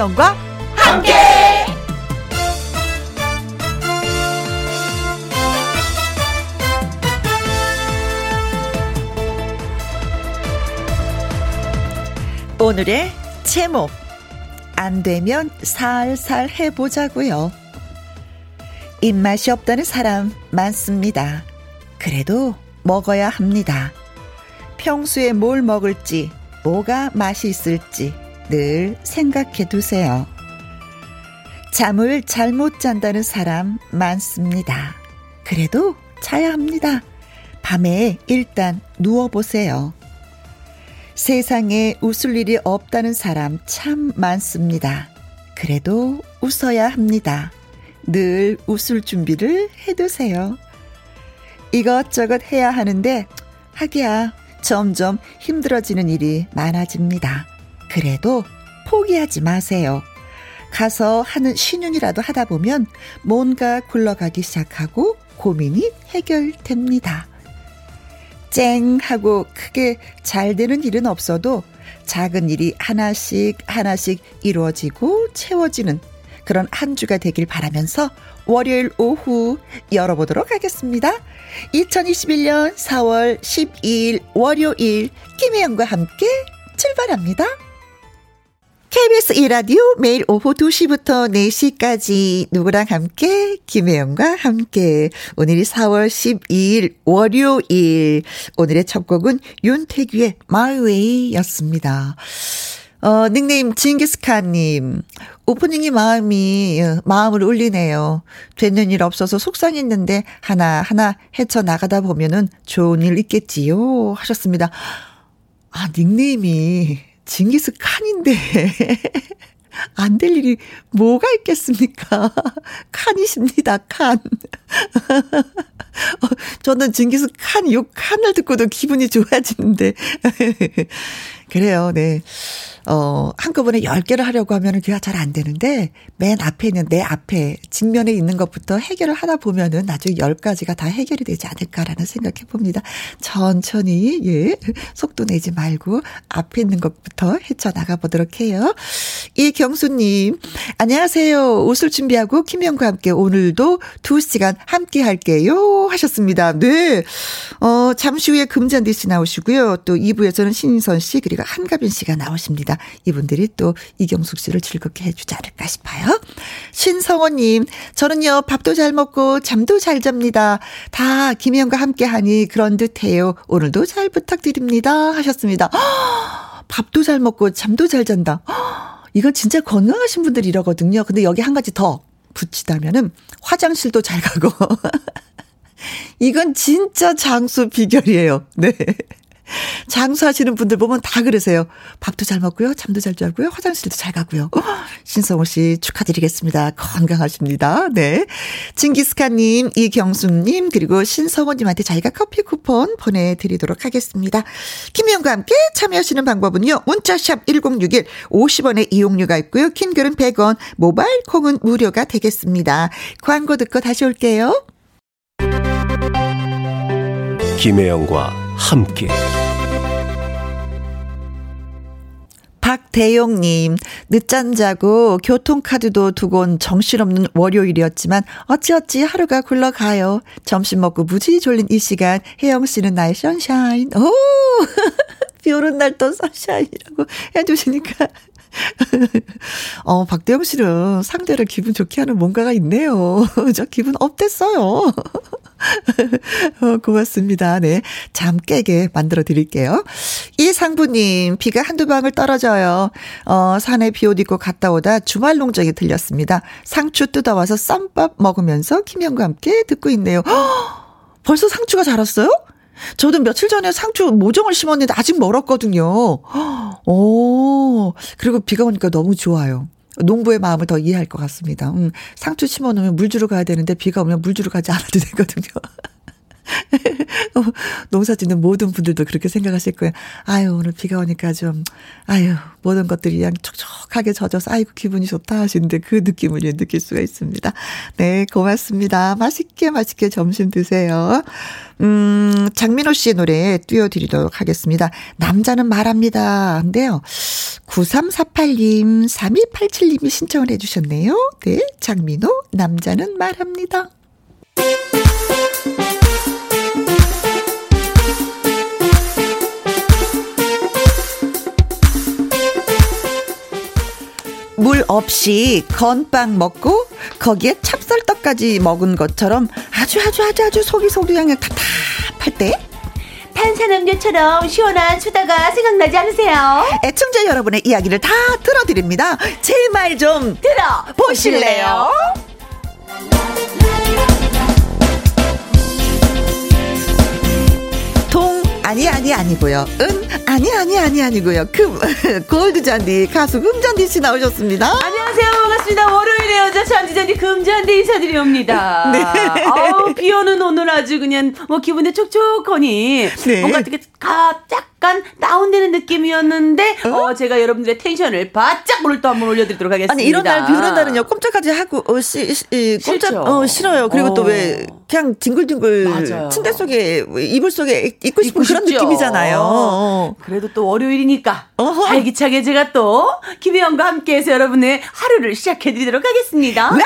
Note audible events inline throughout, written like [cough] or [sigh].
김혜영과 함께. 오늘의 제목 안 되면 살살 해보자고요. 입맛이 없다는 사람 많습니다. 그래도 먹어야 합니다. 평소에 뭘 먹을지, 뭐가 맛이 있을지 늘 생각해 두세요. 잠을 잘못 잔다는 사람 많습니다. 그래도 자야 합니다. 밤에 일단 누워보세요. 세상에 웃을 일이 없다는 사람 참 많습니다. 그래도 웃어야 합니다. 늘 웃을 준비를 해두세요. 이것저것 해야 하는데, 하기야 점점 힘들어지는 일이 많아집니다. 그래도 포기하지 마세요. 가서 하는 신윤이라도 하다 보면 뭔가 굴러가기 시작하고 고민이 해결됩니다. 쨍 하고 크게 잘 되는 일은 없어도 작은 일이 하나씩 하나씩 이루어지고 채워지는 그런 한 주가 되길 바라면서 월요일 오후 열어보도록 하겠습니다. 2021년 4월 12일 월요일 김혜영과 함께 출발합니다. KBS 이라디오 매일 오후 2시부터 4시까지 누구랑 함께 김혜영과 함께 오늘이 4월 12일 월요일 오늘의 첫 곡은 윤태규의 My Way였습니다. 어, 닉네임 징기스칸님. 오프닝이 마음이, 어, 마음을 울리네요. 되는 일 없어서 속상했는데, 하나 하나 헤쳐 나가다 보면은 좋은 일 있겠지요. 하셨습니다. 아, 닉네임이 징기스 칸인데. [laughs] 안 될 일이 뭐가 있겠습니까? [laughs] 칸이십니다, 칸. [laughs] 어, 저는 징기스 칸, 요 칸을 듣고도 기분이 좋아지는데. 그래요, 네. 어, 한꺼번에 10개를 하려고 하면은 그게 잘 안 되는데, 맨 앞에 있는 내 앞에, 직면에 있는 것부터 해결을 하다 보면은 나중에 10가지가 다 해결이 되지 않을까라는 생각해 봅니다. 천천히, 예, 속도 내지 말고, 앞에 있는 것부터 헤쳐나가 보도록 해요. 이경수님, 안녕하세요. 옷을 준비하고 김영과 함께 오늘도 2시간 함께 할게요. 하셨습니다. 네. 어, 잠시 후에 금잔디 씨 나오시고요. 또 2부에서는 신인선 씨, 그리고 한가빈 씨가 나오십니다. 있습니다. 이분들이 또 이경숙 씨를 즐겁게 해주지 않을까 싶어요. 신성호님, 저는요, 밥도 잘 먹고 잠도 잘 잡니다. 다 김혜영과 함께 하니 그런 듯 해요. 오늘도 잘 부탁드립니다. 하셨습니다. 허, 밥도 잘 먹고 잠도 잘 잔다. 허, 이건 진짜 건강하신 분들이 이러거든요. 근데 여기 한 가지 더 붙이다면은 화장실도 잘 가고. [laughs] 이건 진짜 장수 비결이에요. 네. 장수하시는 분들 보면 다 그러세요. 밥도 잘 먹고요. 잠도 잘 자고요. 화장실도 잘 가고요. 신성호 씨 축하드리겠습니다. 건강하십니다. 네. 징기스카님, 이경숙님, 그리고 신성호님한테 저희가 커피 쿠폰 보내드리도록 하겠습니다. 김희영과 함께 참여하시는 방법은요. 문자샵 1061 50원의 이용료가 있고요. 킹글은 100원, 모바일 콩은 무료가 되겠습니다. 광고 듣고 다시 올게요. 김혜영과 함께 박대용님, 늦잠 자고 교통카드도 두곤 정신없는 월요일이었지만 어찌어찌 하루가 굴러가요. 점심 먹고 무지 졸린 이 시간 혜영 씨는 나의 선샤인. 오! [laughs] 비 오는 날 또 선샤인이라고 해주시니까 [laughs] 어, 박대영 씨는 상대를 기분 좋게 하는 뭔가가 있네요. [laughs] 저 기분 업됐어요. [laughs] 어, 고맙습니다. 네. 잠 깨게 만들어 드릴게요. 이상부님, 비가 한두 방울 떨어져요. 어, 산에 비 옷 입고 갔다 오다 주말 농장에 들렸습니다. 상추 뜯어와서 쌈밥 먹으면서 김영과 함께 듣고 있네요. 허, [gasps] 벌써 상추가 자랐어요? 저도 며칠 전에 상추 모종을 심었는데 아직 멀었거든요. 오, 그리고 비가 오니까 너무 좋아요. 농부의 마음을 더 이해할 것 같습니다. 음, 상추 심어 놓으면 물 주러 가야 되는데 비가 오면 물 주러 가지 않아도 되거든요. [laughs] [laughs] 농사 짓는 모든 분들도 그렇게 생각하실 거예요. 아유, 오늘 비가 오니까 좀, 아유, 모든 것들이 그냥 촉촉하게 젖어서, 아이고, 기분이 좋다 하시는데 그 느낌을 느낄 수가 있습니다. 네, 고맙습니다. 맛있게 맛있게 점심 드세요. 음, 장민호 씨의 노래 띄워드리도록 하겠습니다. 남자는 말합니다. 근데요, 9348님, 3287님이 신청을 해주셨네요. 네, 장민호, 남자는 말합니다. 물 없이 건빵 먹고 거기에 찹쌀떡까지 먹은 것처럼 아주 아주 아주 아주 속이 속이 그냥 답답할 때 탄산음료처럼 시원한 수다가 생각나지 않으세요? 애청자 여러분의 이야기를 다 들어드립니다. 제 말 좀 들어보실래요? 동 아니 아니 아니고요. 은 아니 아니 아니 아니고요. 금 골드 잔디 가수 금잔디 씨 나오셨습니다. 안녕하세요 반갑습니다. 월요일에 여자 잔디 잔디 금잔디 인사드립니다. [laughs] 네. 아우 비 오는 오늘 아주 그냥 뭐 기분이 촉촉하니 네. 뭔가 되게 가짝 약간 다운되는 느낌이었는데 어, 어 제가 여러분들의 텐션을 바짝 오늘 또 한번 올려드리도록 하겠습니다. 아니 이런 날 비오는 날은요 꼼짝하지 하고 어, 시, 시, 꼼짝 어 싫어요. 그리고 어. 또왜 그냥 뒹굴뒹굴 맞아요. 침대 속에 이불 속에 있고 싶은 그런 싶죠. 느낌이잖아요. 어. 그래도 또 월요일이니까 어허. 활기차게 제가 또 김혜영과 함께해서 여러분의 하루를 시작해드리도록 하겠습니다. 와우!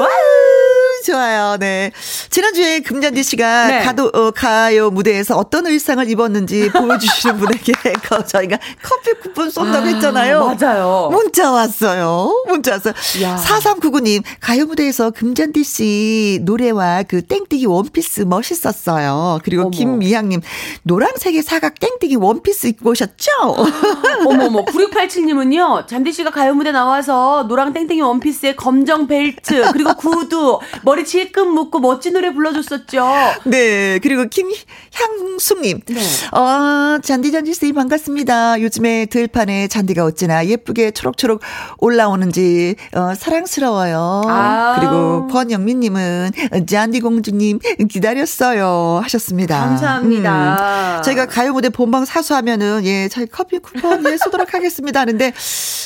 와우! 좋아요. 네. 지난주에 금잔디 씨가 네. 가도, 어, 가요 무대에서 어떤 의상을 입었는지 [laughs] 보여주시는 분에게 저희가 커피 쿠폰 쏜다고 아, 했잖아요. 맞아요. 문자 왔어요. 문자 왔어요. 야. 4399님, 가요 무대에서 금잔디 씨 노래와 그 땡땡이 원피스 멋있었어요. 그리고 어머. 김미향님, 노란색의 사각 땡땡이 원피스 입고 오셨죠? [laughs] 어머머, 9687님은요, 잔디 씨가 가요 무대 나와서 노랑 땡땡이 원피스에 검정 벨트, 그리고 구두, 머리 질끈 묶고 멋진 노래 불러줬었죠. 네. 그리고 김향숙님. 네. 어, 잔디잔디 쌤 반갑습니다. 요즘에 들판에 잔디가 어찌나 예쁘게 초록초록 올라오는지, 어, 사랑스러워요. 아. 그리고 권영민님은 잔디 공주님 기다렸어요. 하셨습니다. 감사합니다. 음. 저희가 가요 무대 본방 사수하면은, 예, 저희 커피 쿠폰 예, 쏘도록 하겠습니다. 하는데,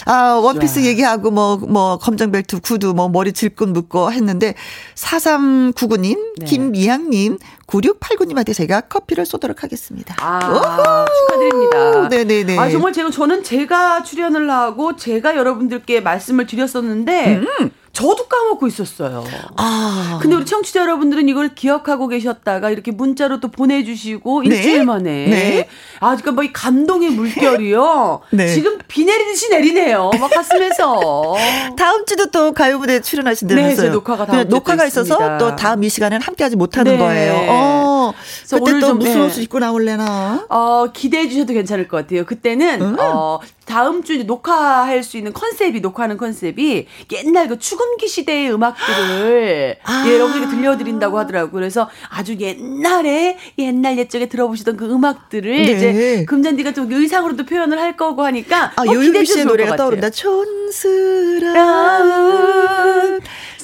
아, 원피스 야. 얘기하고 뭐, 뭐, 검정벨트, 구두, 뭐, 머리 질끈 묶고 했는데, 4399님, 네. 김미향님, 9689님한테 제가 커피를 쏘도록 하겠습니다. 아, 축하드립니다. 네네네. 아, 정말 제가, 저는 제가 출연을 하고 제가 여러분들께 말씀을 드렸었는데, 음. 저도 까먹고 있었어요. 아. 근데 우리 청취자 여러분들은 이걸 기억하고 계셨다가 이렇게 문자로 또 보내주시고 네? 일주일 만에 네? 아, 그러니까 뭐 이 감동의 물결이요. [laughs] 네. 지금 비 내리듯이 내리네요. 막 가슴에서. [laughs] 다음 주도 또 가요무대 출연하신다면서요? 네, 녹화가 다음 녹화가 있어서 있습니다. 또 다음 이 시간에는 함께하지 못하는 네. 거예요. 어. 그때 또 무슨 네. 옷을 입고 나올래나? 어, 기대해 주셔도 괜찮을 것 같아요. 그때는 음. 어, 다음 주 녹화할 수 있는 컨셉이 녹화하는 컨셉이 옛날 그 추금기 시대의 음악들을 [gasps] 아. 예, 여러분에게 들려드린다고 하더라고요. 그래서 아주 옛날에 옛날 옛적에 들어보시던 그 음악들을 네. 이제 금잔디가 좀 의상으로도 표현을 할 거고 하니까 아, 어, 유유미 씨의 노래가 떠오른다. 촌스러운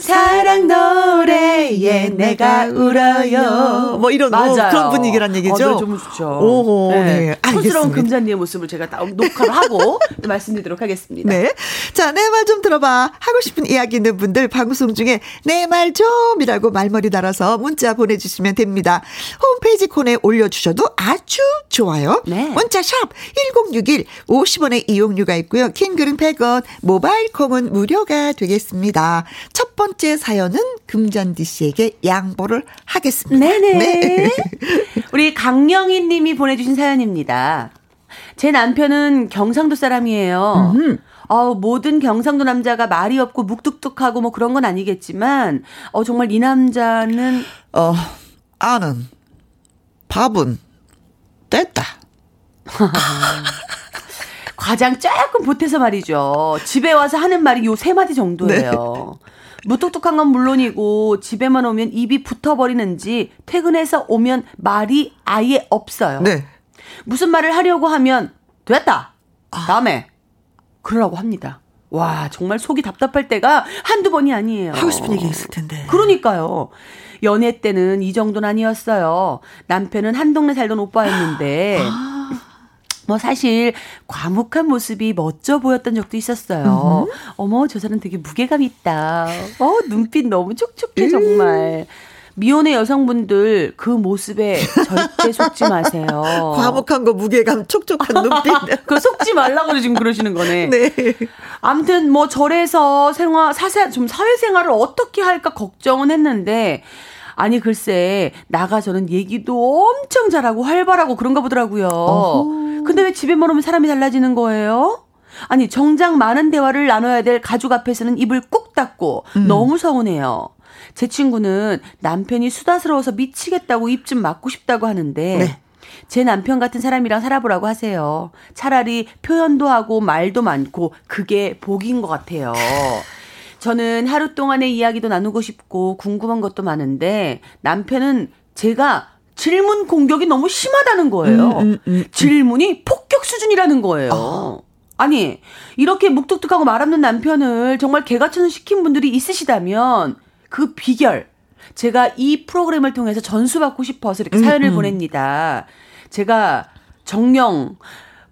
사랑 노래에 내가 울어요. 뭐 이런 뭐 그런 분위기란 얘기죠. 어, 너무 좋죠. 오, 네. 네. 촌스러운 금잔디의 모습을 제가 녹화를 하고 [laughs] 말씀드리도록 하겠습니다. 네. 자, 내 말 좀 들어봐. 하고 싶은 이야기 있는 분들 방송 중에 내 말 좀이라고 말머리 달아서 문자 보내주시면 됩니다. 홈페이지 콘에 올려주셔도 아주 좋아요. 네. 문자 샵 1061, 50원의 이용료가 있고요. 킹글은 100원, 모바일 콩은 무료가 되겠습니다. 첫 번째 사연은 금잔디 씨에게 양보를 하겠습니다. 네네. 네. [laughs] 우리 강영희 님이 보내주신 사연입니다. 제 남편은 경상도 사람이에요. 어, 모든 경상도 남자가 말이 없고 묵뚝뚝하고 뭐 그런 건 아니겠지만, 어, 정말 이 남자는. 어, 아는, 밥은, 됐다. [laughs] 과장 조금 보태서 말이죠. 집에 와서 하는 말이 요 세 마디 정도예요. 네. 무뚝뚝한 건 물론이고 집에만 오면 입이 붙어버리는지 퇴근해서 오면 말이 아예 없어요. 네. 무슨 말을 하려고 하면 됐다. 아. 다음에 그러라고 합니다. 와, 정말 속이 답답할 때가 한두 번이 아니에요. 하고 싶은 얘기 있을 텐데. 그러니까요. 연애 때는 이 정도는 아니었어요. 남편은 한 동네 살던 오빠였는데. [gasps] 아. 뭐 사실 과묵한 모습이 멋져 보였던 적도 있었어요. 음흠. 어머 저 사람 되게 무게감 있다. 어 눈빛 너무 촉촉해 음. 정말. 미혼의 여성분들 그 모습에 절대 속지 마세요. [laughs] 과묵한 거 무게감 촉촉한 눈빛. [laughs] 그 속지 말라고 지금 그러시는 거네. [laughs] 네. 아무튼 뭐 절에서 생활 사세 좀 사회생활을 어떻게 할까 걱정은 했는데 아니 글쎄 나가서는 얘기도 엄청 잘하고 활발하고 그런가 보더라고요. 어허. 근데 왜 집에만 오면 사람이 달라지는 거예요? 아니 정작 많은 대화를 나눠야 될 가족 앞에서는 입을 꾹 닫고 음. 너무 서운해요. 제 친구는 남편이 수다스러워서 미치겠다고 입 좀 막고 싶다고 하는데 네. 제 남편 같은 사람이랑 살아보라고 하세요. 차라리 표현도 하고 말도 많고 그게 복인 것 같아요. 저는 하루 동안의 이야기도 나누고 싶고 궁금한 것도 많은데 남편은 제가 질문 공격이 너무 심하다는 거예요. 음, 음, 음, 음. 질문이 폭격 수준이라는 거예요. 어. 아니, 이렇게 묵뚝뚝하고 말 없는 남편을 정말 개가천을 시킨 분들이 있으시다면 그 비결 제가 이 프로그램을 통해서 전수받고 싶어서 이렇게 사연을 음, 음. 보냅니다. 제가 정령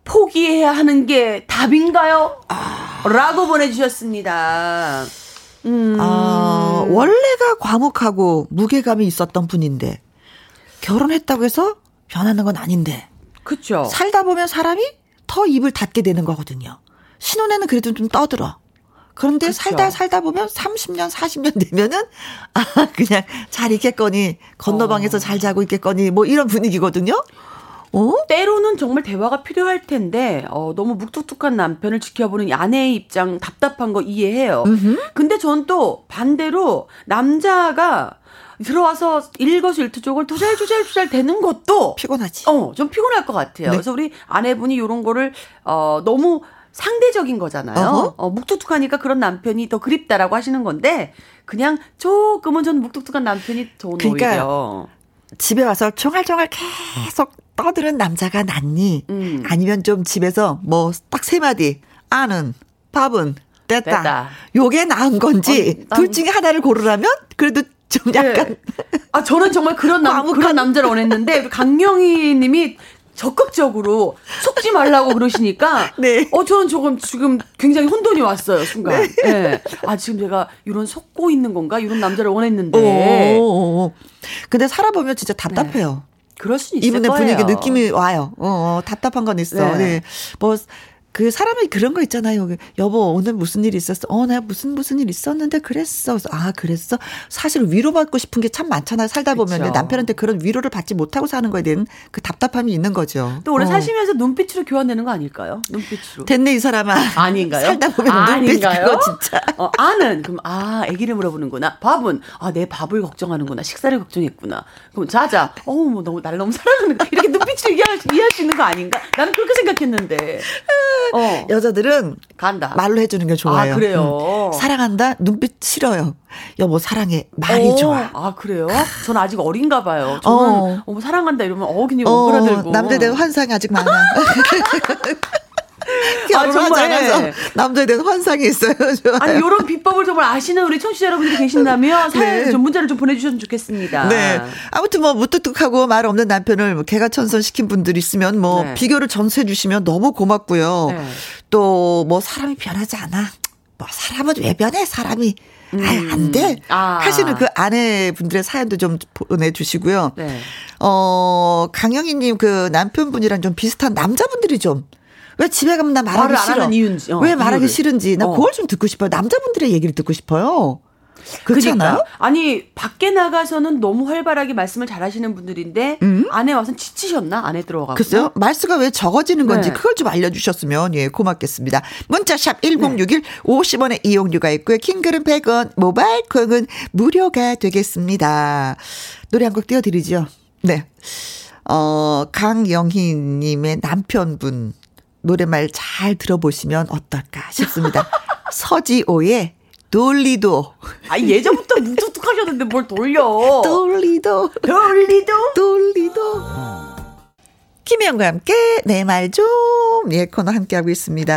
포기해야 하는 게 답인가요? 아. 라고 보내주셨습니다. 음. 아, 원래가 과묵하고 무게감이 있었던 분인데 결혼했다고 해서 변하는 건 아닌데. 그렇죠. 살다 보면 사람이 더 입을 닫게 되는 거거든요. 신혼에는 그래도 좀 떠들어. 그런데 그쵸. 살다 살다 보면 30년, 40년 되면은 아 그냥 잘 있겠거니 건너방에서 어. 잘 자고 있겠거니 뭐 이런 분위기거든요. 어? 때로는 정말 대화가 필요할 텐데 어, 너무 묵뚝뚝한 남편을 지켜보는 아내의 입장 답답한 거 이해해요. 음흠. 근데 전 또 반대로 남자가 들어와서 일거수일투족을 투잘투잘투잘 되는 것도 피곤하지. 어, 좀 피곤할 것 같아요. 네. 그래서 우리 아내분이 이런 거를 어 너무 상대적인 거잖아요. 어 묵뚝뚝하니까 그런 남편이 더 그립다라고 하시는 건데 그냥 조금은 전 묵뚝뚝한 남편이 좋은 그러니까 오히려. 집에 와서 총알총알 계속 떠드는 남자가 낫니? 음. 아니면 좀 집에서 뭐 딱 세 마디 아는 밥은 됐다. 됐다. 요게 나은 건지 어, 둘 중에 하나를 고르라면 그래도 좀 네. 약간 네. 아 저는 정말 그런 남 그런 남자를 원했는데 강영희 님이 적극적으로 속지 말라고 그러시니까 [laughs] 네. 어 저는 조금 지금 굉장히 혼돈이 왔어요 순간. 네. 네. 아 지금 제가 이런 속고 있는 건가 이런 남자를 원했는데. 오, 근데 살아보면 진짜 답답해요. 네. 그럴 수 있을 이분의 분위기 느낌이 와요. 어, 어 답답한 건 있어. 네. 네. 뭐 그 사람이 그런 거 있잖아요. 여보, 오늘 무슨 일 있었어? 어, 내가 무슨 무슨 일 있었는데 그랬어. 아, 그랬어? 사실 위로받고 싶은 게 참 많잖아요. 살다 보면 그렇죠. 남편한테 그런 위로를 받지 못하고 사는 거에 대한 그 답답함이 있는 거죠. 또 오래 어. 사시면서 눈빛으로 교환되는 거 아닐까요? 눈빛으로. 됐네, 이 사람아. 아닌가요? 살다 보면 아, 눈빛 아닌가요? 진짜. 어, 아는, 그럼, 아, 애기를 물어보는구나. 밥은, 아, 내 밥을 걱정하는구나. 식사를 걱정했구나. 그럼 자자. 어우, 뭐, 너무, 날 너무 사랑하는 거. 이렇게 눈빛으로 이해할, 이해할 수 있는 거 아닌가? 나는 그렇게 생각했는데. [laughs] 어. 여자들은 간다. 말로 해주는 게 좋아요. 아, 그래요. 음. 사랑한다. 눈빛 싫어요. 여보 사랑해. 말이 오, 좋아. 아 그래요? 저는 아직 어린가 봐요. 저는 어, 어 사랑한다 이러면 어 그냥 오그라들고. 남들 대한 환상이 아직 많아. [laughs] [laughs] [laughs] 결혼하지 아, 않아서 남자에 대한 환상이 있어요. [laughs] 좋아요. 아니 이런 비법을 정말 아시는 우리 청취자 여러분들이 계신다면 사연 네. 좀 문자를 좀 보내주셨으면 좋겠습니다. 네. 아무튼 뭐 무뚝뚝하고 말 없는 남편을 뭐 개가 천선 시킨 분들 있으면 뭐 네. 비교를 전수해 주시면 너무 고맙고요. 네. 또뭐 사람이 변하지 않아. 뭐 사람은 왜 변해? 사람이 음. 아유, 안 돼. 아. 하시는 그 아내분들의 사연도 좀 보내주시고요. 네. 어, 강영희님 그 남편분이랑 좀 비슷한 남자분들이 좀 왜 집에 가면 나 말하기 싫어. 이유인지, 어, 왜 말하기 이유를. 싫은지 나 어. 그걸 좀 듣고 싶어요. 남자분들의 얘기를 듣고 싶어요. 그렇지 그러니까. 않아요? 아니 밖에 나가서는 너무 활발하게 말씀을 잘하시는 분들인데 음? 안에 와서 지치셨나 안에 들어가고 글쎄요 말수가 왜 적어지는 건지 네. 그걸 좀 알려주셨으면 예 고맙겠습니다 문자샵 1061 네. 50원의 이용료가 있고요 킹글은 100원 모바일 콩은 무료가 되겠습니다 노래 한 곡 띄워드리죠 네 어, 강영희님의 남편분 노래말 잘 들어보시면 어떨까 싶습니다. [laughs] 서지오의 돌리도. 아, 예전부터 무뚝뚝하셨는데 뭘 돌려. 돌리도. 돌리도. 돌리도. 김혜영과 함께 내 말 좀 예, 코너 함께 하고 있습니다.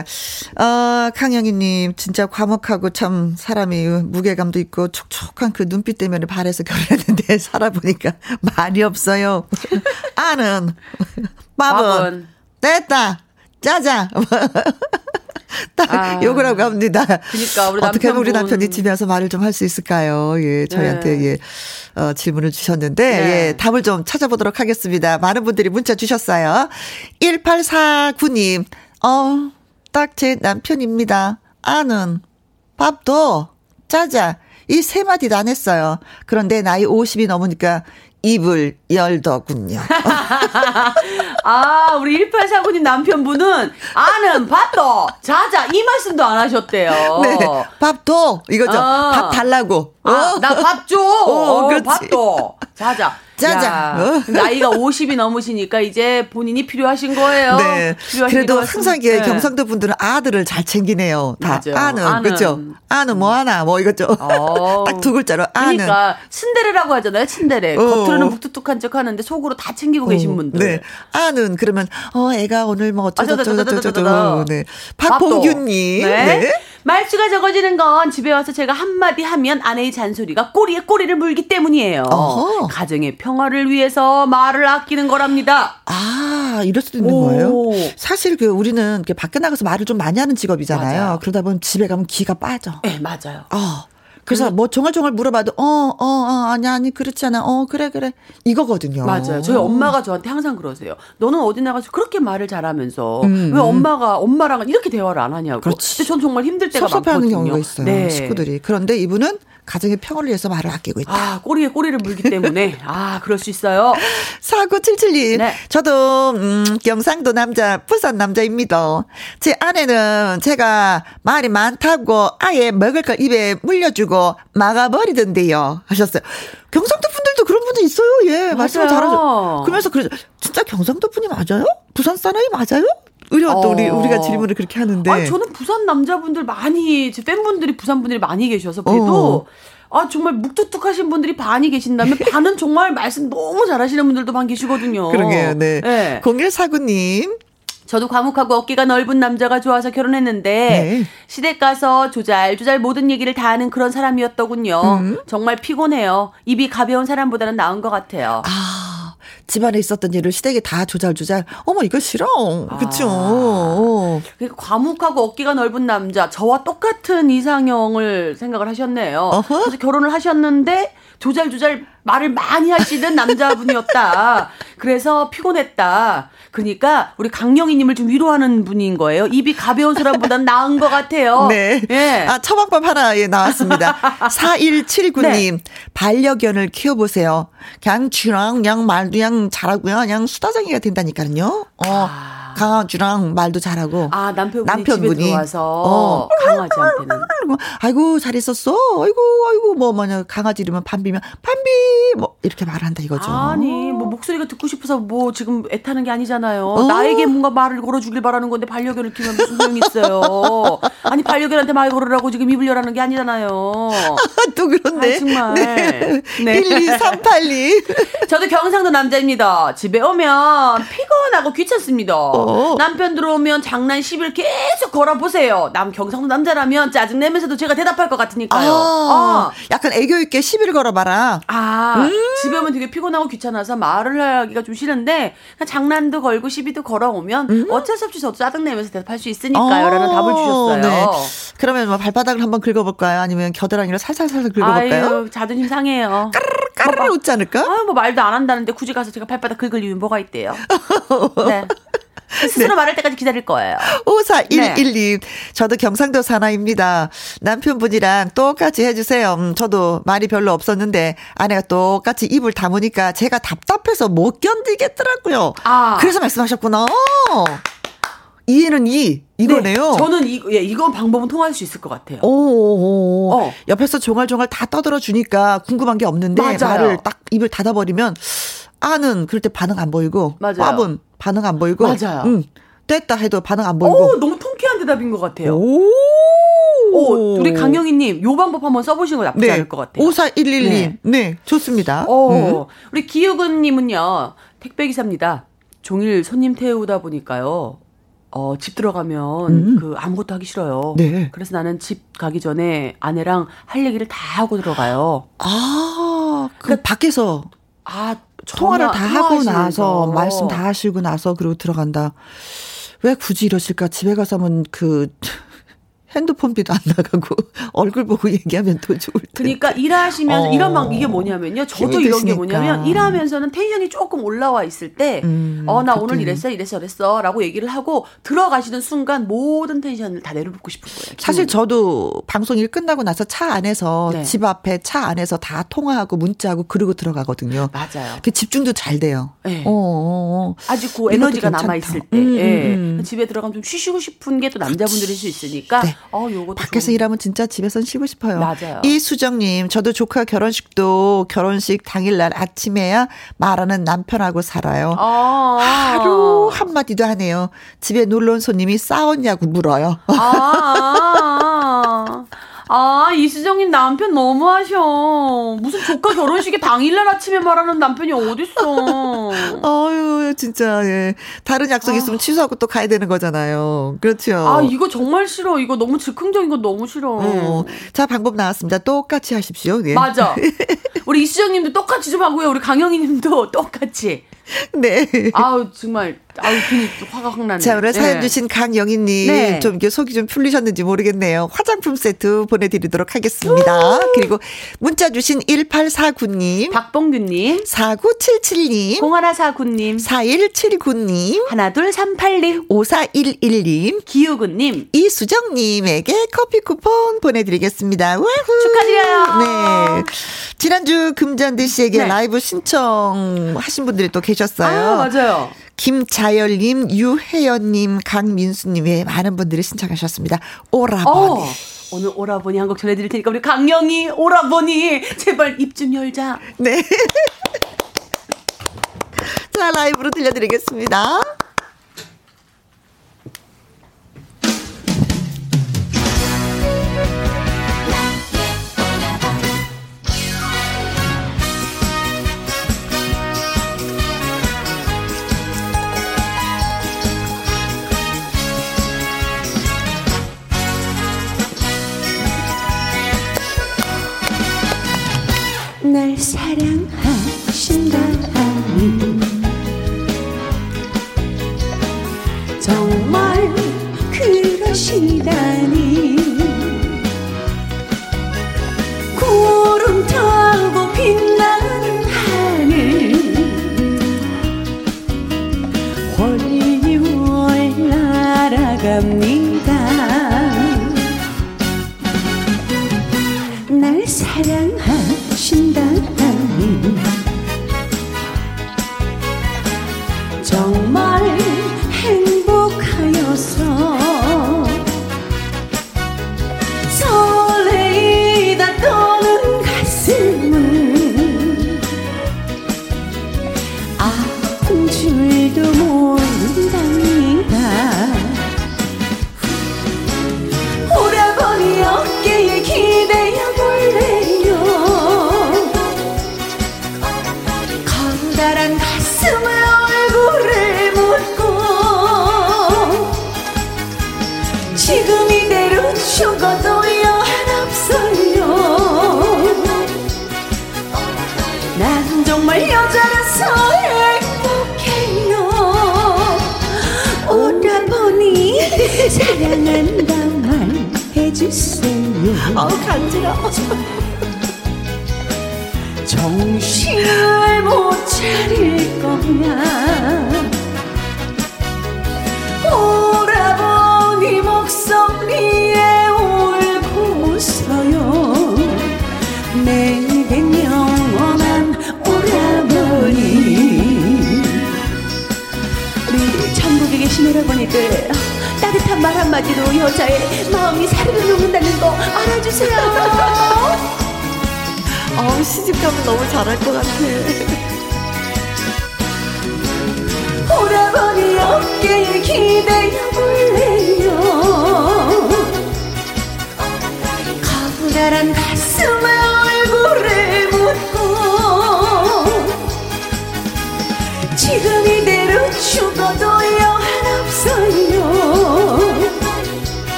어, 강영희님, 진짜 과묵하고 참 사람이 무게감도 있고 촉촉한 그 눈빛 때문에 발에서 결혼했는데 [laughs] 살아보니까 말이 없어요. 아는, [laughs] 밥은, 밥은. 됐다, 짜자. [laughs] 딱 아, 욕을 하고 갑니다. 그러니까 우리 어떻게 하면 우리 남편이 집에 와서 말을 좀 할 수 있을까요? 예, 저희한테 네. 예. 어, 질문을 주셨는데 네. 예, 답을 좀 찾아보도록 하겠습니다. 많은 분들이 문자 주셨어요. 1849님. 어, 딱 제 남편입니다. 아는 밥도 짜자. 이 세 마디도 안 했어요. 그런데 나이 50이 넘으니까 입을 열더군요. [laughs] 아, 우리 1849님 남편분은 아는 밥도 자자 이 말씀도 안 하셨대요. 네. 밥도 이거죠. 어. 밥 달라고. 아, 어. 나밥 줘. 어, 어, 밥도 자자. 짜잔. 어? 나이가 50이 넘으시니까 이제 본인이 필요하신 거예요. 네. 그래도 항상 이게 네. 경상도 분들은 아들을 잘 챙기네요. 다 맞아요. 아는, 아는. 그죠? 아는 뭐 하나 뭐 이거죠. 어. [laughs] 딱두 글자로 아는. 그러니까 친데레라고 하잖아요. 친데레. 어. 겉으로는 묵뚝뚝한 척 하는데 속으로 다 챙기고 어. 계신 분들. 네. 아는 그러면 어 애가 오늘 뭐 어쩌고 저쩌고 저쩌고. 네. 박봉균님. 네. 네. 말수가 적어지는 건 집에 와서 제가 한마디 하면 아내의 잔소리가 꼬리에 꼬리를 물기 때문이에요. 어허. 가정의 평화를 위해서 말을 아끼는 거랍니다. 아, 이럴 수도 있는 오. 거예요? 사실 그 우리는 밖에 나가서 말을 좀 많이 하는 직업이잖아요. 맞아요. 그러다 보면 집에 가면 기가 빠져. 네, 맞아요. 어. 그래서 음. 뭐 종알종알 물어봐도 어, 어, 어, 아니, 아니, 그렇지 않아. 어, 그래, 그래. 이거거든요. 맞아요. 저희 엄마가 저한테 항상 그러세요. 너는 어디 나가서 그렇게 말을 잘하면서 음, 왜 음. 엄마가, 엄마랑은 이렇게 대화를 안 하냐고. 그렇지. 근데 전 정말 힘들 때가 많거든요. 경우가 있어요. 네. 식구들이. 그런데 이분은 가정의 평화를 위해서 말을 아끼고 있다. 아, 꼬리에 꼬리를 물기 때문에. 아, 그럴 수 있어요. 4977님. 네. 저도, 음, 경상도 남자, 부산 남자입니다. 제 아내는 제가 말이 많다고 아예 먹을 걸 입에 물려주고 막아버리던데요. 하셨어요. 경상도 분들도 그런 분들 있어요. 예, 말씀을 잘하죠. 그러면서 그러죠. 진짜 경상도 분이 맞아요? 부산 사나이 맞아요? 우리가 또 우리 우리가 질문을 그렇게 하는데. 아 저는 부산 남자분들 많이 제 팬분들이 부산 분들이 많이 계셔서 그래도 어. 아 정말 묵뚝뚝하신 분들이 반이 계신다면 [laughs] 반은 정말 말씀 너무 잘하시는 분들도 반 계시거든요. 그러게요. 네. 네. 0149님. 저도 과묵하고 어깨가 넓은 남자가 좋아서 결혼했는데 네. 시댁 가서 조잘 조잘 모든 얘기를 다 하는 그런 사람이었더군요. 음. 정말 피곤해요. 입이 가벼운 사람보다는 나은 것 같아요. 아. 집안에 있었던 일을 시댁에 다 조잘조잘. 어머 이거 싫어. 그쵸. 아, 그러니까 과묵하고 어깨가 넓은 남자. 저와 똑같은 이상형을 생각을 하셨네요. 어허? 그래서 결혼을 하셨는데 조잘조잘 말을 많이 하시는 남자분이었다. [laughs] 그래서 피곤했다. 그러니까 우리 강영희님을 좀 위로하는 분인 거예요. 입이 가벼운 사람보다는 나은 것 같아요. [laughs] 네. 예. 아, 처방법 하나 예, 나왔습니다. 4179님, [laughs] 네. 반려견을 키워보세요. 그냥 쥐랑 그냥 말도 그냥 잘하고요. 그냥 수다쟁이가 된다니까요. 어. 아. 강아지랑 말도 잘하고. 아, 남편분이, 남편분이. 들어와서 어. 강아지한테는. [laughs] 아이고, 잘 있었어. 아이고, 아이고, 뭐, 뭐냐, 강아지 이름은 밤비면, 밤비! 뭐, 이렇게 말한다 이거죠. 아니, 뭐, 목소리가 듣고 싶어서 뭐, 지금 애타는 게 아니잖아요. 어. 나에게 뭔가 말을 걸어주길 바라는 건데, 반려견을 키우면 무슨 소용이 있어요. [laughs] 아니, 반려견한테 말 걸으라고 지금 입을 열라는 게 아니잖아요. [laughs] 또 그런데. 아, 정말. 네. 네. 12382. 저도 경상도 남자입니다. 집에 오면 피곤하고 귀찮습니다. 어. 남편 들어오면 장난 10일 계속 걸어보세요. 남 경상도 남자라면 짜증내면서도 제가 대답할 것 같으니까요. 아, 어. 약간 애교 있게 10일 걸어봐라. 아, 음. 집에 오면 되게 피곤하고 귀찮아서 말을 하기가 좀 싫은데 장난도 걸고 시비도 걸어오면 음. 어쩔 수 없이 저도 짜증내면서 대답할 수 있으니까요. 어. 라는 답을 주셨어요. 네. 그러면 뭐 발바닥을 한번 긁어볼까요? 아니면 겨드랑이를 살살살살 긁어볼까요? 아유, 자존심 상해요. 까르르 까르르 웃지 않을까? 아, 뭐 말도 안 한다는데 굳이 가서 제가 발바닥 긁을 이유 뭐가 있대요. [laughs] 네. [laughs] 스스로 네. 말할 때까지 기다릴 거예요. 54112. 네. 저도 경상도 사나입니다. 남편분이랑 똑같이 해주세요. 음, 저도 말이 별로 없었는데 아내가 똑같이 입을 다무니까 제가 답답해서 못 견디겠더라고요. 아. 그래서 말씀하셨구나. 이해는 이 이거네요. 네, 저는 이 예, 이건 방법은 통할 수 있을 것 같아요. 오, 어. 옆에서 종알종알 다 떠들어 주니까 궁금한 게 없는데 맞아요. 말을 딱 입을 닫아 버리면 아는 그럴 때 반응 안 보이고 맞아요. 밥은 반응 안 보이고 맞아요. 응. 됐다 해도 반응 안 보이고. 오, 너무 통쾌한 대답인 것 같아요. 오. 오, 우리 강영희님, 요 방법 한번 써보시는 거 나쁘지 네. 않을 것 같아요. 54112님, 네, 네 좋습니다. 오, 음. 우리 기욱은님은요, 택배기사입니다. 종일 손님 태우다 보니까요, 어, 집 들어가면 음. 그 아무것도 하기 싫어요. 네. 그래서 나는 집 가기 전에 아내랑 할 얘기를 다 하고 들어가요. 아, 그 그러니까 밖에서 아 통화를 다 하고 나서 거. 말씀 다 하시고 나서 그리고 들어간다. 왜 굳이 이러실까? 집에 가서 하면 그 핸드폰비도 안 나가고 [laughs] 얼굴 보고 얘기하면 더 좋을 텐데. 그러니까 일하시면서 어. 이런 방 이게 뭐냐면요. 저도 이런 게 뭐냐면 일하면서는 텐션이 조금 올라와 있을 때, 음, 어나 오늘 이랬어, 이랬어, 이랬어라고 얘기를 하고 들어가시는 순간 모든 텐션을 다 내려놓고 싶은 거예요. 사실 저도 방송 일 끝나고 나서 차 안에서 네. 집 앞에 차 안에서 다 통화하고 문자하고 그러고 들어가거든요. 맞아요. 그 집중도 잘 돼요. 네. 어, 어, 어. 아직 그 에너지가 남아 있을 때, 음, 네. 음. 집에 들어가면 좀 쉬시고 싶은 게 또 남자분들일 수 있으니까. 네. 어, 요거 밖에서 좀... 일하면 진짜 집에선 쉬고 싶어요. 맞아요. 이수정님, 저도 조카 결혼식도 결혼식 당일날 아침에야 말하는 남편하고 살아요. 아~ 하루 한마디도 하네요. 집에 놀러 온 손님이 싸웠냐고 물어요. 아~ 아, 이수정님 남편 너무하셔. 무슨 조카 결혼식에 당일날 아침에 말하는 남편이 어딨어. 아유, 진짜, 예. 다른 약속 아. 있으면 취소하고 또 가야 되는 거잖아요. 그렇죠. 아, 이거 정말 싫어. 이거 너무 즉흥적인 거 너무 싫어. 어. 자, 방법 나왔습니다. 똑같이 하십시오. 예. 맞아. [laughs] 우리 이수정 님도 똑같이 좀 하고요. 우리 강영희 님도 똑같이. 네. 아우, 정말. 아우, 괜히 화가 확 나네. 자, 오늘 네. 사연 주신 강영희님. 네. 좀 이게 속이 좀 풀리셨는지 모르겠네요. 화장품 세트 보내드리도록 하겠습니다. 우! 그리고 문자 주신 1849님. 박봉규님. 4977님. 0149님. 4179님. 하나 둘 381님 5411님. 기우근님. 이수정님에게 커피 쿠폰 보내드리겠습니다. 우후. 축하드려요. 네. 지난주 금잔디 씨에게 네. 라이브 신청하신 분들이 또 계셨 어요. 아, 맞아요. 김자열님, 유혜연님, 강민수님, 의 많은 분들이 신청하셨습니다. 오라버니. 어, 오늘 오라버니 한 곡 전해드릴 테니까 우리 강영이 오라버니 제발 입 좀 열자. 네. [laughs] 자, 라이브로 들려드리겠습니다. 날 사랑하신다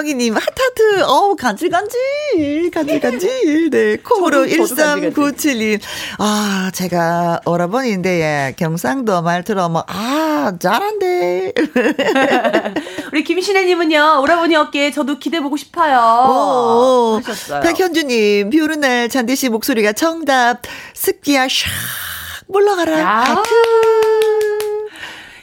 영희님, 하타트, 어우, 간질간질, 간질간질. 네. 콩으로 1397님. 아, 제가 오라버니인데, 예, 경상도 말 들어면, 아, 잘한대. [laughs] 우리 김신혜님은요, 오라버니 어깨 저도 기대보고 싶어요. 오, 하셨어요. 백현주님, 비 오는 날 잔디씨 목소리가 정답. 습기야, 샥, 물러가라. 하트.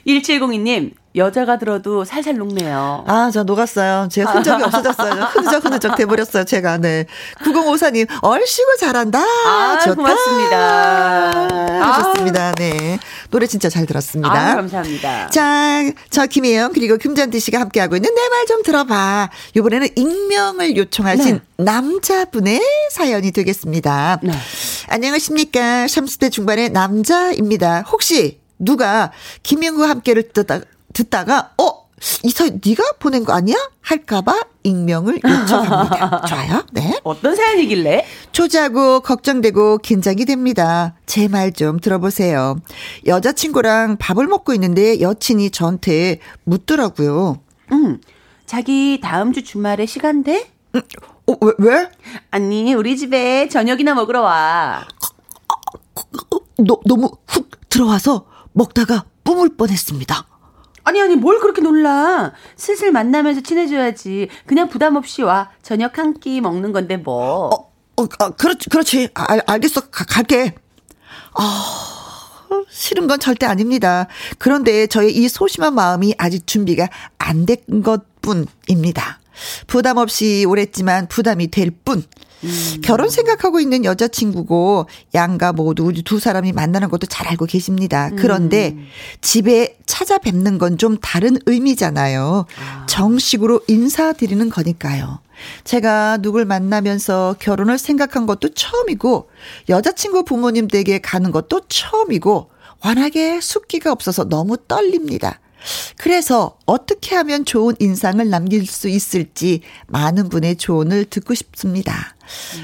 1702님, 여자가 들어도 살살 녹네요. 아, 저 녹았어요. 제 흔적이 없어졌어요. 흐느적 흐느적 돼버렸어요. 제가 네. 9054님 얼씨구 잘한다. 아, 좋다. 고맙습니다. 하셨습니다. 네. 노래 진짜 잘 들었습니다. 아, 감사합니다. 자, 저 김혜영 그리고 금잔디 씨가 함께하고 있는 내 말 좀 들어봐. 이번에는 익명을 요청하신 네. 남자분의 사연이 되겠습니다. 네. 안녕하십니까. 30대 중반의 남자입니다. 혹시 누가 김영과 함께를 듣다, 듣다가 어 이서 네가 보낸 거 아니야? 할까봐 익명을 요청합니다. 좋아요. 네. 어떤 사연이길래? 초자고 걱정되고 긴장이 됩니다. 제 말 좀 들어보세요. 여자친구랑 밥을 먹고 있는데 여친이 저한테 묻더라고요. 응. 자기 다음 주 주말에 시간 돼? 응. 어, 왜, 왜? 아니, 우리 집에 저녁이나 먹으러 와. 너, 너무 훅 들어와서 먹다가 뿜을 뻔했습니다. 아니 아니 뭘 그렇게 놀라. 슬슬 만나면서 친해져야지. 그냥 부담 없이 와. 저녁 한 끼 먹는 건데 뭐. 어, 어 아, 그렇지 그렇지. 아, 알겠어. 가, 갈게. 아, 싫은 건 절대 아닙니다. 그런데 저의 이 소심한 마음이 아직 준비가 안 된 것뿐입니다. 부담 없이 오랬지만 부담이 될 뿐. 음. 결혼 생각하고 있는 여자친구고 양가 모두 우리 두 사람이 만나는 것도 잘 알고 계십니다. 그런데 음. 집에 찾아뵙는 건 좀 다른 의미잖아요. 아. 정식으로 인사드리는 거니까요. 제가 누굴 만나면서 결혼을 생각한 것도 처음이고 여자친구 부모님 댁에 가는 것도 처음이고 워낙에 숙기가 없어서 너무 떨립니다. 그래서 어떻게 하면 좋은 인상을 남길 수 있을지 많은 분의 조언을 듣고 싶습니다.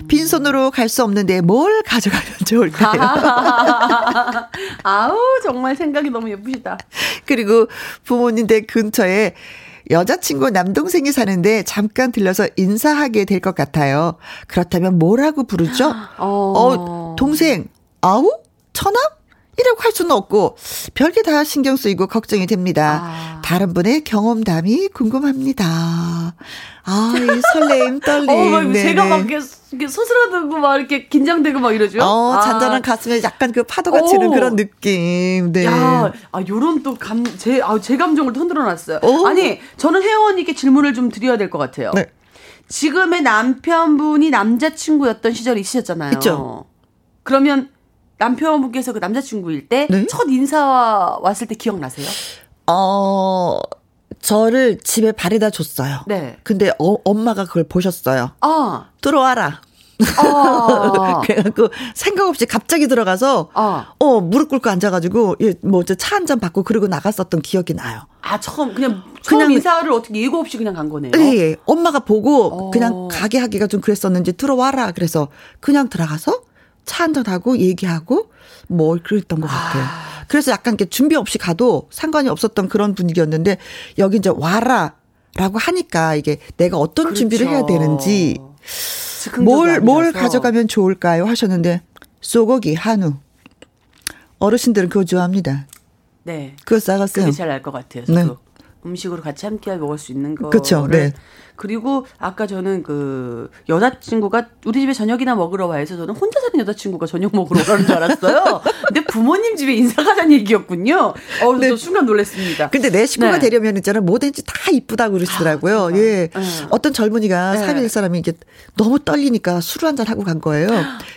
음. 빈손으로 갈 수 없는데 뭘 가져가면 [laughs] 좋을까요? [laughs] 아우, 정말 생각이 너무 예쁘시다. 그리고 부모님 댁 근처에 여자친구 남동생이 사는데 잠깐 들려서 인사하게 될 것 같아요. 그렇다면 뭐라고 부르죠? 어, 어 동생, 아우? 처남? 이라고 할 수는 없고 별게 다 신경 쓰이고 걱정이 됩니다. 아. 다른 분의 경험담이 궁금합니다. 아, 이 설레임, 떨림. [laughs] 어, 네 제가 막 이렇게 소스라들고 막 이렇게 긴장되고 막 이러죠. 어, 아. 잔잔한 가슴에 약간 그 파도가 오. 치는 그런 느낌. 네. 야, 아, 요런 또 감, 제, 아, 제 감정을 흔들어 놨어요. 아니, 저는 혜원님께 질문을 좀 드려야 될 것 같아요. 네. 지금의 남편분이 남자친구였던 시절이 있으셨잖아요. 있죠. 그러면 남편분께서 그 남자친구일 때첫 네? 인사 왔을 때 기억나세요? 어, 저를 집에 바래다 줬어요. 네. 근데 어, 엄마가 그걸 보셨어요. 아. 들어와라. 아. [laughs] 그래갖고 생각 없이 갑자기 들어가서 아. 어 무릎 꿇고 앉아가지고 뭐차 한 잔 받고 그러고 나갔었던 기억이 나요. 아 처음 그냥 처음 그냥 인사를 어떻게 예고 없이 그냥 간 거네요. 예, 예. 엄마가 보고 어. 그냥 가게 하기가 좀 그랬었는지 들어와라 그래서 그냥 들어가서 차 한 잔 하고 얘기하고 뭐 그랬던 것 같아요. 아. 그래서 약간 이렇게 준비 없이 가도 상관이 없었던 그런 분위기였는데 여기 이제 와라 라고 하니까 이게 내가 어떤 그렇죠. 준비를 해야 되는지 뭘, 뭘 가져가면 좋을까요? 하셨는데 소고기, 한우. 어르신들은 그거 좋아합니다. 네. 그거 싸갔어요. 그게 잘 알 것 같아요. 저도. 네. 음식으로 같이 함께 먹을 수 있는 거. 그렇죠. 네. 그리고 아까 저는 그 여자친구가 우리 집에 저녁이나 먹으러 와 해서 저는 혼자 사는 여자친구가 저녁 먹으러 오라는 줄 알았어요. 근데 부모님 집에 인사 가자는 얘기였군요. 어, 네. 순간 놀랐습니다. 근데 내 식구가 네. 되려면 있잖아 뭐든지 다 이쁘다고 그러시더라고요. 아, 예. 네. 어떤 젊은이가 네. 사귈 사람이 이게 너무 떨리니까 술한잔 하고 간 거예요.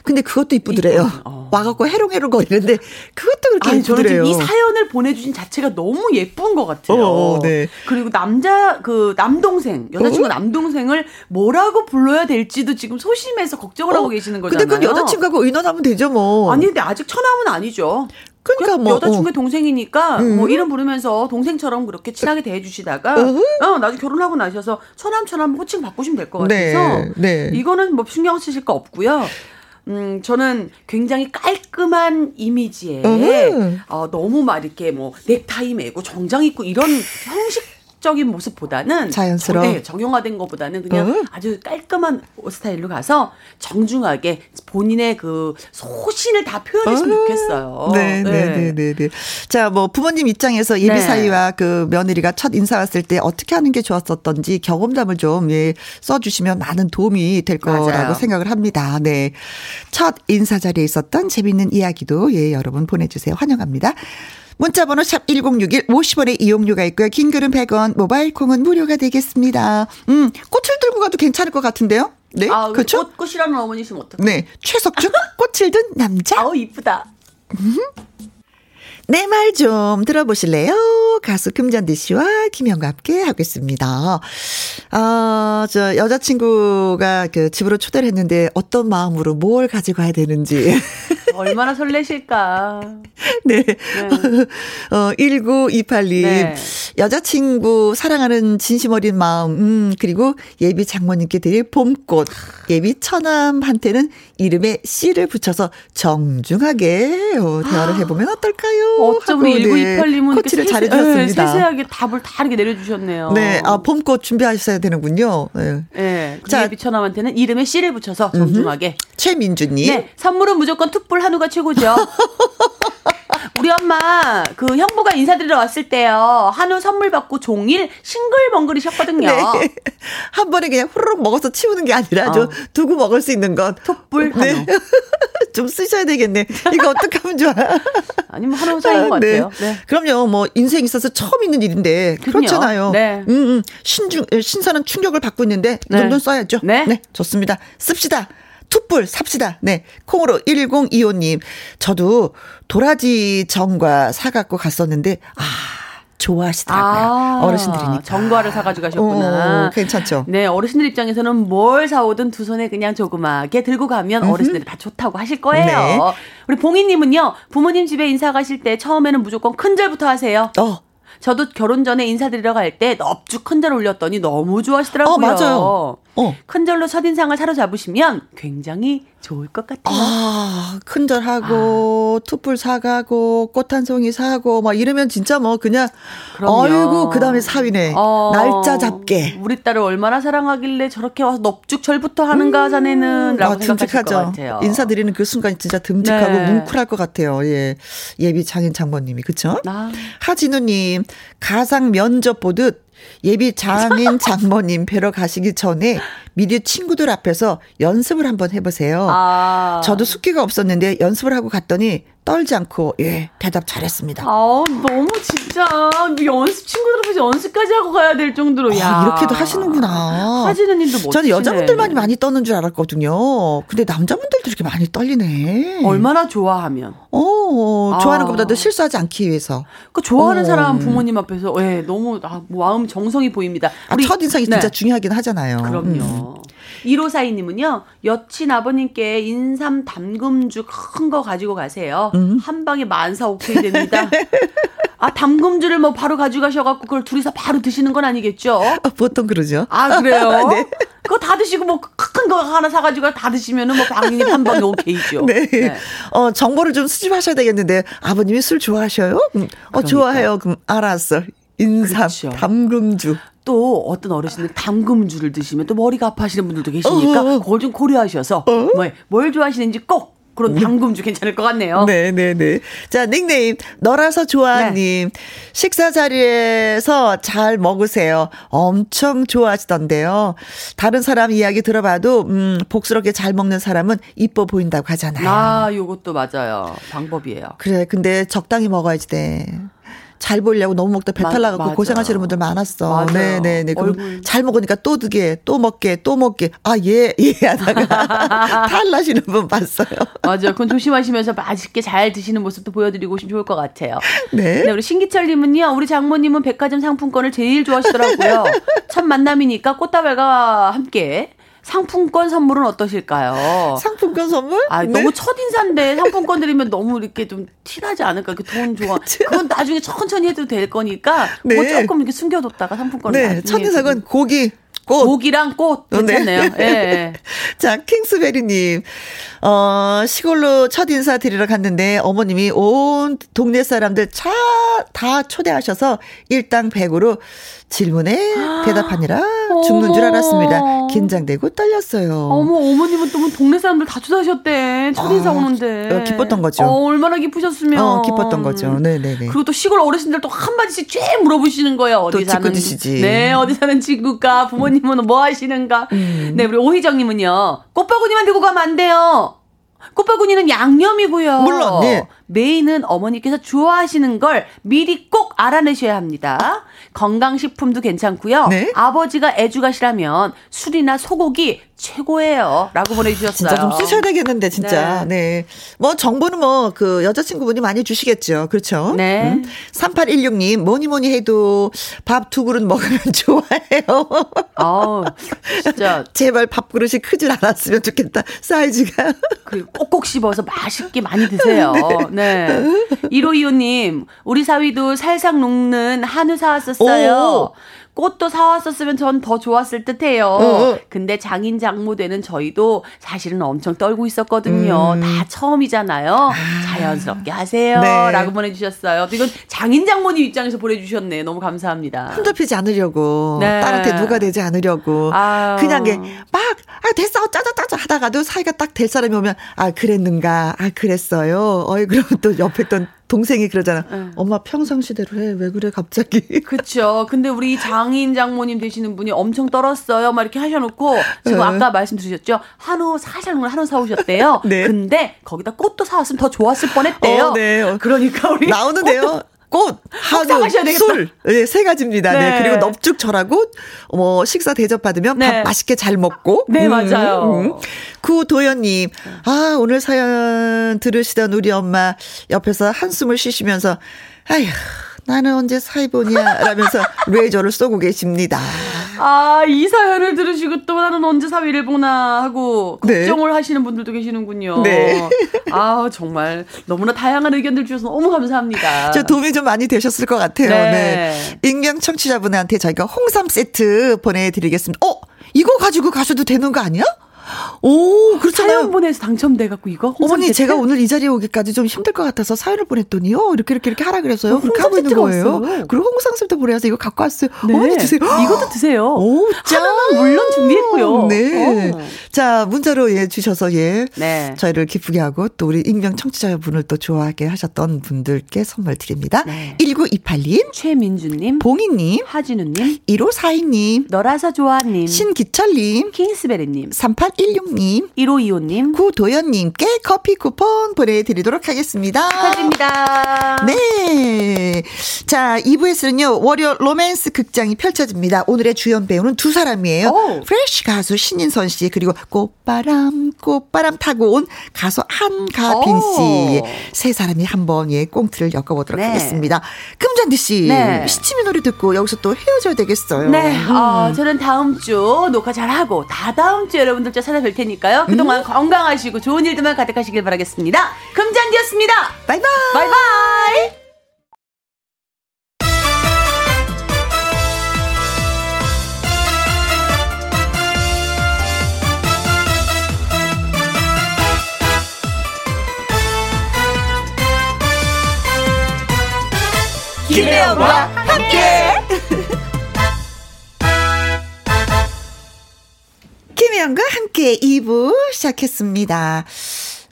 근데 그것도 이쁘더래요. 어. 와갖고 해롱해롱 거리는데 그것도 그렇게 아니, 이쁘더래요. 이 사연을 보내주신 자체가 너무 예쁜 것 같아요. 어, 네. 네. 그리고 남자 그 남동생 여자친구 어? 남동생을 뭐라고 불러야 될지도 지금 소심해서 걱정을 어? 하고 계시는 거잖아요. 근데 그 여자친구하고 의논하면 되죠 뭐. 아니 근데 아직 처남은 아니죠. 그러니까 뭐 여자친구의 어. 동생이니까 음. 뭐 이름 부르면서 동생처럼 그렇게 친하게 대해주시다가 어 나중에 결혼하고 나셔서 처남 처남 호칭 바꾸시면 될 것 같아서 네, 네. 이거는 뭐 신경 쓰실 거 없고요. 음, 저는 굉장히 깔끔한 이미지에, 어, 너무 막 이렇게 뭐, 넥타이 매고 정장 입고 이런 형식 적인 모습보다는 자연스러운 네, 정형화된 것보다는 그냥 어? 아주 깔끔한 옷 스타일로 가서 정중하게 본인의 그 소신을 다 표현했으면 어? 좋겠어요. 네, 네, 네, 네, 네. 네. 자, 뭐 부모님 입장에서 예비 네. 사위와 그 며느리가 첫 인사 왔을 때 어떻게 하는 게 좋았었던지 경험담을 좀 예, 써주시면 많은 도움이 될 거라고 맞아요. 생각을 합니다. 네, 첫 인사 자리에 있었던 재밌는 이야기도 예 여러분 보내주세요. 환영합니다. 문자번호 샵 1061, 50원의 이용료가 있고요. 긴 글은 100원, 모바일 콩은 무료가 되겠습니다. 음, 꽃을 들고 가도 괜찮을 것 같은데요? 네. 아, 그렇죠? 꽃, 꽃이라는 어머니시면 어떡해? 네. 최석준, [laughs] 꽃을 든 남자. 아우, 이쁘다. 음. 내말 좀 들어보실래요? 가수 금잔디 씨와 김영과 함께 하겠습니다. 아, 저 여자친구가 그 집으로 초대를 했는데 어떤 마음으로 뭘 가져가야 되는지. [laughs] 얼마나 설레실까. [laughs] 네. 네. 어, 1928님. 네. 여자친구 사랑하는 진심 어린 마음, 음, 그리고 예비 장모님께 드릴 봄꽃. 예비 처남한테는 이름에 씨를 붙여서 정중하게 어, 대화를 아. 해보면 어떨까요? 어쩜 우리 1928님은 코치를 잘해주셨습니다. 네, 세세하게 답을 다 이렇게 내려주셨네요. 네, 아, 봄꽃 준비하셔야 되는군요. 네. 네 자, 예비 처남한테는 이름에 씨를 붙여서 정중하게. 음흠. 최민주님. 네, 선물은 무조건 툭불 한우가 최고죠. [laughs] 우리 엄마 그 형부가 인사드리러 왔을 때요 한우 선물 받고 종일 싱글벙글이셨거든요. 네. [laughs] 한 번에 그냥 후루룩 먹어서 치우는 게 아니라 좀 어. 두고 먹을 수 있는 것. 툭불 네. 한우. 네. [laughs] 좀 쓰셔야 되겠네. 이거 어떻게 하면 좋아? 아니면 한우 사인 것 네. 같아요. 네. 그럼요. 뭐 인생 있어서 처음 있는 일인데 그렇잖아요. 네. 음, 음. 신중 신선한 충격을 받고 있는데 이 정도는 써야죠. 네. 네. 좋습니다. 씁시다. 툭불 삽시다. 네. 콩으로 1025님. 저도 도라지 정과 사갖고 갔었는데, 아, 좋아하시더라고요. 아, 어르신들이니까. 정과를 사가지고 가셨구나. 오, 괜찮죠. 네, 어르신들 입장에서는 뭘 사오든 두 손에 그냥 조그맣게 들고 가면 음흠. 어르신들이 다 좋다고 하실 거예요. 네. 우리 봉희님은요, 부모님 집에 인사 가실 때 처음에는 무조건 큰절부터 하세요. 어. 저도 결혼 전에 인사드리러 갈 때 넙죽 큰절 올렸더니 너무 좋아하시더라고요. 어, 맞아요. 어. 큰절로 첫인상을 사로잡으시면 굉장히 좋을 것 같아요. 아, 큰절하고, 아. 투뿔 사가고, 꽃 한 송이 사고, 막 이러면 진짜 뭐 그냥, 그럼요. 어이구, 그 다음에 사위네. 어, 날짜 잡게. 우리 딸을 얼마나 사랑하길래 저렇게 와서 넙죽 절부터 하는가, 음, 자네는. 라고 아, 같아요. 인사드리는 그 순간 진짜 듬직하고 네. 뭉클할 것 같아요. 예. 예비 장인 장모님이. 그쵸? 아. 하진우님, 가상 면접 보듯 예비 장인 장모님 뵈러 가시기 전에 미리 친구들 앞에서 연습을 한번 해보세요. 아. 저도 숙기가 없었는데 연습을 하고 갔더니 떨지 않고 예 대답 잘했습니다. 아 너무 진짜 연습 친구들 앞에서 연습까지 하고 가야 될 정도로 아, 야 이렇게도 하시는구나. 하지는 님도 멋지네. 저는 여자분들만이 많이 떠는 줄 알았거든요. 근데 남자분들도 이렇게 많이 떨리네. 얼마나 좋아하면? 어 좋아하는 아. 것보다도 실수하지 않기 위해서. 그 좋아하는 어. 사람 부모님 앞에서 예 너무 아, 마음 정성이 보입니다. 아, 첫 인상이 네. 진짜 중요하긴 하잖아요. 그럼요. 음. 1542님은요, 여친 아버님께 인삼 담금주 큰 거 가지고 가세요. 음. 한 방에 만사 오케이 됩니다. [laughs] 아, 담금주를 뭐 바로 가져가셔갖고 그걸 둘이서 바로 드시는 건 아니겠죠? 아, 보통 그러죠. 아, 그래요? [laughs] 네. 그거 다 드시고 뭐 큰 거 하나 사가지고 다 드시면은 뭐 당연히 한 방에 오케이죠. 네. 네. 어, 정보를 좀 수집하셔야 되겠는데 아버님이 술 좋아하셔요? 음, 어, 좋아해요. 그럼 알았어. 인삼, 그렇죠. 담금주. 또 어떤 어르신들 담금주를 드시면 또 머리가 아파하시는 분들도 계시니까 어, 어. 그걸 좀 고려하셔서 어? 뭐, 뭘 좋아하시는지 꼭 그런 음. 담금주 괜찮을 것 같네요. 네, 네, 네. 자, 닉네임 너라서 좋아님 네. 식사 자리에서 잘 먹으세요. 엄청 좋아하시던데요. 다른 사람 이야기 들어봐도 음, 복스럽게 잘 먹는 사람은 이뻐 보인다고 하잖아요. 아, 요것도 맞아요. 방법이에요. 그래, 근데 적당히 먹어야지 돼. 잘 보려고 너무 먹다 배탈 나갖고 고생하시는 분들 많았어. 네 네 네. 그럼 잘 먹으니까 또 드게, 또 먹게, 또 먹게. 아, 예, [laughs] 예 하다가 [laughs] 탈나시는 분 봤어요. 맞아요. 그건 조심하시면서 맛있게 잘 드시는 모습도 보여드리고 좋을 것 같아요. 네. 네 우리 신기철 님은요, 우리 장모님은 백화점 상품권을 제일 좋아하시더라고요. [laughs] 첫 만남이니까 꽃다발과 함께 상품권 선물은 어떠실까요? 상품권 선물? 아, 네. 너무 첫인사인데 상품권 드리면 너무 이렇게 좀 티나지 않을까? 그돈 좋아. 그건 나중에 천천히 해도 될 거니까 네. 뭐 조금 이렇게 숨겨뒀다가 상품권을 네. 첫인사는 고기 꽃. 고기랑 꽃 괜찮네요. 네. 예. 네. [laughs] 자, 킹스베리님. 어, 시골로 첫 인사 드리러 갔는데 어머님이 온 동네 사람들 차 다 초대하셔서 일당 100으로 질문에 대답하느라 [gasps] 죽는 줄 알았습니다. 긴장되고 떨렸어요. 어머, 어머님은 또뭐 동네 사람들 다 초대하셨대. 첫인사 아, 오는데. 어, 기뻤던 거죠. 어, 얼마나 기쁘셨으면. 어, 기뻤던 거죠. 네네네. 그리고 또 시골 어르신들 또 한마디씩 쫙 물어보시는 거예요. 어디 사는. 드시지. 네, 어디 사는 친구가 부모님은 뭐 하시는가. 음. 네, 우리 오희정님은요. 꽃바구니만 들고 가면 안 돼요. 꽃바구니는 양념이고요. 물론, 네. 메인은 어머니께서 좋아하시는 걸 미리 꼭 알아내셔야 합니다. 건강식품도 괜찮고요. 네? 아버지가 애주가시라면 술이나 소고기 최고예요. 라고 보내주셨어요. 진짜 좀 쓰셔야 되겠는데, 진짜. 네. 네. 뭐, 정보는 뭐, 그, 여자친구분이 많이 주시겠죠. 그렇죠. 네. 음. 3816님, 뭐니 뭐니 해도 밥 두 그릇 먹으면 [laughs] 좋아해요. 아우, 진짜. 제발 밥그릇이 크질 않았으면 좋겠다. 사이즈가. 그, 꼭꼭 씹어서 맛있게 많이 드세요. 네. 네. 1525님, 우리 사위도 살상 녹는 한우 사왔었어요. 오. 꽃도 사왔었으면 전 더 좋았을 듯해요. 어, 어. 근데 장인 장모 되는 저희도 사실은 엄청 떨고 있었거든요. 음. 다 처음이잖아요. 아. 자연스럽게 하세요. 네. 라고 보내주셨어요. 이건 장인 장모님 입장에서 보내주셨네. 너무 감사합니다. 흔들피지 않으려고. 네. 딸한테 누가 되지 않으려고. 아유. 그냥 게 막, 아, 됐어. 짜자짜자 하다가도 사이가 딱 될 사람이 오면, 아, 그랬는가. 아, 그랬어요. 어이, 그러면 또 옆에 있던 동생이 그러잖아. 응. 엄마 평상시대로 해. 왜 그래 갑자기. [laughs] 그렇죠. 근데 우리 장인 장모님 되시는 분이 엄청 떨었어요. 막 이렇게 하셔놓고 지금 응. 아까 말씀드렸죠. 한우 사실 한우 사오셨대요. [laughs] 네. 근데 거기다 꽃도 사왔으면 더 좋았을 뻔했대요. 어, 네. 그러니까 우리 나오는데요. 꽃, 한우, 술, 네, 세 가지입니다. 네. 네. 그리고 넙죽 절하고, 뭐, 식사 대접 받으면 네. 밥 맛있게 잘 먹고. 네, 음, 맞아요. 음. 구도연님, 아, 오늘 사연 들으시던 우리 엄마 옆에서 한숨을 쉬시면서, 아휴, 나는 언제 사이보냐 라면서 [laughs] 레저를 쏘고 계십니다. 아, 이 사연을 들으시고 또 나는 언제 사위를 보나 하고 네. 걱정을 네. 하시는 분들도 계시는군요. 네. 아, 정말 너무나 다양한 의견들 주셔서 너무 감사합니다. 저 도움이 좀 많이 되셨을 것 같아요. 네. 네. 익명 청취자분한테 저희가 홍삼 세트 보내드리겠습니다. 어? 이거 가지고 가셔도 되는 거 아니야? 오, 그렇잖아요. 사연 보내서 당첨돼갖고 이거? 어머니, 제가 오늘 이 자리에 오기까지 좀 힘들 것 같아서 사연을 보냈더니요. 이렇게, 이렇게, 이렇게 하라 그래서요. 그렇게 하고 있는 거예요. 왔어요. 그리고 홍상쌤도 보내서 이거 갖고 왔어요. 네. 어머니 드세요. 이것도 드세요. 오, 짠. 물론 준비했고요. 네. 오. 어. 자, 문자로 예, 주셔서 예. 네. 저희를 기쁘게 하고 또 우리 익명 청취자분을 또 좋아하게 하셨던 분들께 선물 드립니다. 네. 1928님. 최민주님. 봉희님. 하진우님. 1542님. 너라서 좋아님. 신기철님. 킹스베리님. 3816님. 1525님. 구도연님께 커피 쿠폰 보내드리도록 하겠습니다. 축하드립니다. 네. 자, 2부에서는요, 월요 로맨스 극장이 펼쳐집니다. 오늘의 주연 배우는 두 사람이에요. 오. 프레쉬 가수 신인선 씨, 그리고 꽃바람, 꽃바람 타고 온 가수 한가빈 씨. 세 사람이 한번 예, 꽁트를 엮어보도록 네. 하겠습니다. 금잔디 씨. 네. 시치미 노래 듣고 여기서 또 헤어져야 되겠어요. 네. 음. 어, 저는 다음 주 녹화 잘하고 다 다음 주 여러분들 저 찾아뵐 테니까요. 그동안 음. 건강하시고 좋은 일들만 가득하시길 바라겠습니다. 금잔디였습니다. 바이바이. 바이바이. 김혜영과 함께. 김혜영과 함께 2부 시작했습니다.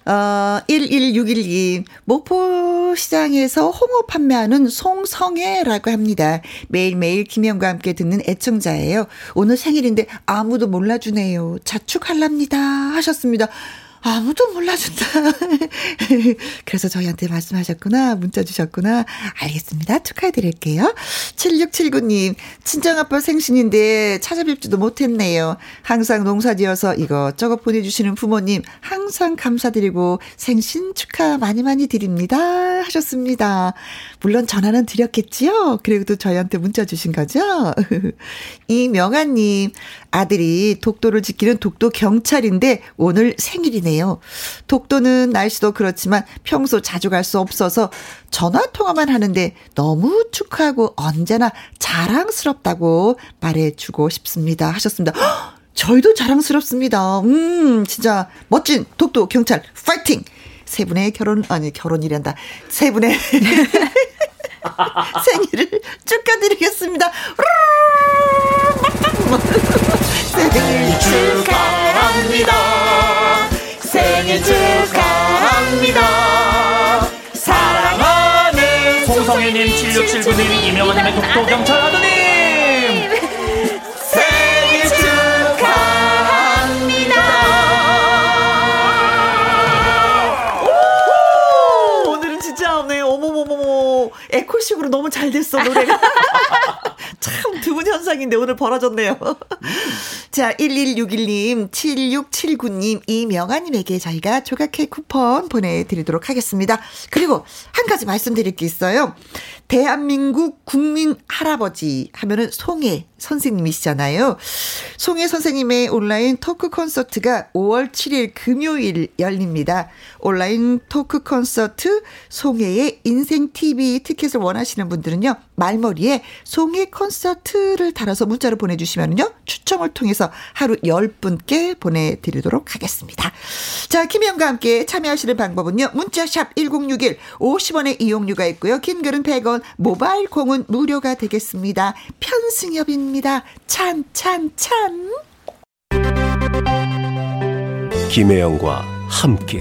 어, 11612. 목포시장에서 홍어 판매하는 송성애라고 합니다. 매일매일 김혜영과 함께 듣는 애청자예요. 오늘 생일인데 아무도 몰라주네요. 자축할랍니다. 하셨습니다. 아무도 몰라준다. [laughs] 그래서 저희한테 말씀하셨구나. 문자 주셨구나. 알겠습니다. 축하해 드릴게요. 7679님, 친정아빠 생신인데 찾아뵙지도 못했네요. 항상 농사 지어서 이것저것 보내주시는 부모님, 항상 감사드리고 생신 축하 많이 많이 드립니다. 하셨습니다. 물론 전화는 드렸겠지요? 그래도 저희한테 문자 주신 거죠? [laughs] 이명아님, 아들이 독도를 지키는 독도 경찰인데 오늘 생일이네요. 독도는 날씨도 그렇지만 평소 자주 갈 수 없어서 전화 통화만 하는데 너무 축하하고 언제나 자랑스럽다고 말해주고 싶습니다. 하셨습니다. 헉, 저희도 자랑스럽습니다. 음, 진짜 멋진 독도 경찰 파이팅! 세 분의 결혼, 아니, 결혼이란다. 세 분의 [laughs] 생일을 축하드리겠습니다. 생일 축하합니다. 생일 축하합니다. 사랑하는 송성희님, 7679님, 이명환님의 독도경찰 아드님! 생일 축하합니다. 오늘은 진짜 네 어머머머머 에코식으로 너무 잘 됐어 노래가 [laughs] 참 드문 현상인데 오늘 벌어졌네요. 자, 1161님, 7679님, 이명아님에게 저희가 조각 케이크 쿠폰 보내드리도록 하겠습니다. 그리고 한 가지 말씀드릴 게 있어요. 대한민국 국민 할아버지 하면은 송혜 선생님이시잖아요. 송혜 선생님의 온라인 토크 콘서트가 5월 7일 금요일 열립니다. 온라인 토크 콘서트 송혜의 인생 TV 티켓을 원하시는 분들은요. 말머리에 송혜 콘서트를 달아서 문자로 보내 주시면요. 추첨을 통해서 하루 10분께 보내 드리도록 하겠습니다. 자, 김혜영과 함께 참여하시는 방법은요. 문자샵 1061 50원의 이용료가 있고요. 긴 글은 100원, 모바일 공은 무료가 되겠습니다. 편승엽입니다. 찬, 찬, 찬. 김혜영과 함께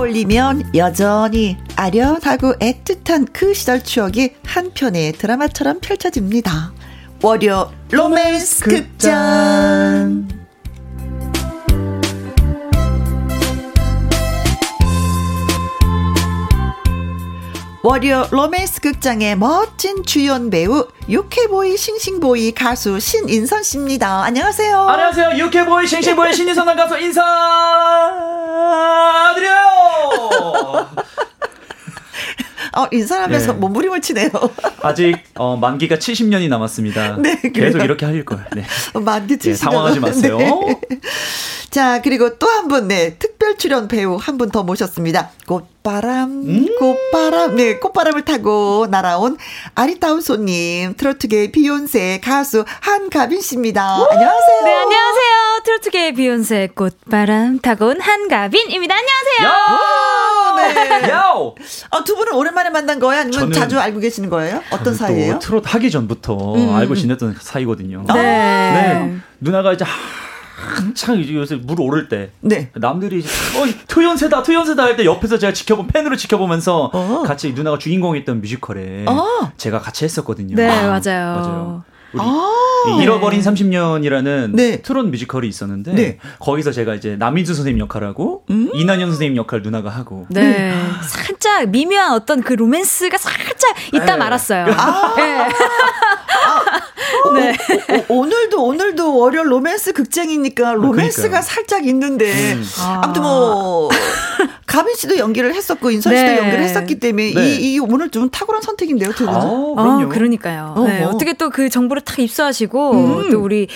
떠올리면 여전히 아련하고 애틋한 그 시절 추억이 한 편의 드라마처럼 펼쳐집니다. 월요 로맨스 극장. 월요 로맨스 극장의 멋진 주연 배우 유쾌보이 싱싱보이 가수 신인선 씨입니다. 안녕하세요. 안녕하세요. 유쾌보이 싱싱보이 신인선 가수 인사드려요. [laughs] 어, 인사하면서 네. 몸부림을 치네요. 아직 어, 만기가 70년이 남았습니다. [laughs] 네, 계속 이렇게 할 거예요. 네. 만기 70년. 네, 당황하지 마세요. 네. 자, 그리고 또 한 분, 네, 특별 출연 배우 한 분 더 모셨습니다. 꽃바람, 음~ 꽃바람, 네, 꽃바람을 타고 날아온 아리따운 손님, 트로트계 비욘세 가수 한가빈 씨입니다. 안녕하세요. 네, 안녕하세요. 트로트계 비욘세 꽃바람 타고 온 한가빈입니다. 안녕하세요. 네. 야오! 어, 두 분은 오랜만에 만난 거예요? 아니면 자주 알고 계시는 거예요? 어떤 사이예요? 트로트 하기 전부터 음. 알고 지냈던 사이거든요. 네. 네. 누나가 이제 한창 요새 물 오를 때 네. 남들이 어 토연세다 토연세다 할 때 옆에서 제가 지켜본 팬으로 지켜보면서 어. 같이 누나가 주인공이었던 뮤지컬에 어. 제가 같이 했었거든요. 네 아, 맞아요. 맞아요. 아~ 잃어버린 30년이라는 네. 트롯 뮤지컬이 있었는데 네. 거기서 제가 이제 남인수 선생님 역할하고 음~ 이난현 선생님 역할 누나가 하고 네. 네. 살짝 미묘한 어떤 그 로맨스가 살짝 있다 네. 말았어요. 아~ 네. 아, 네. 어, 어, 오늘도 오늘도 월요 로맨스 극장이니까 로맨스가 아, 살짝 있는데 음. 아. 아무튼 뭐 가빈 씨도 연기를 했었고 인선 씨도 네. 연기를 했었기 때문에 네. 이, 이 오늘 좀 탁월한 선택인데요, 두 분은. 아, 아, 그러니까요. 네. 어 떻게 또 그 정보를 탁 입수하시고 음. 또 우리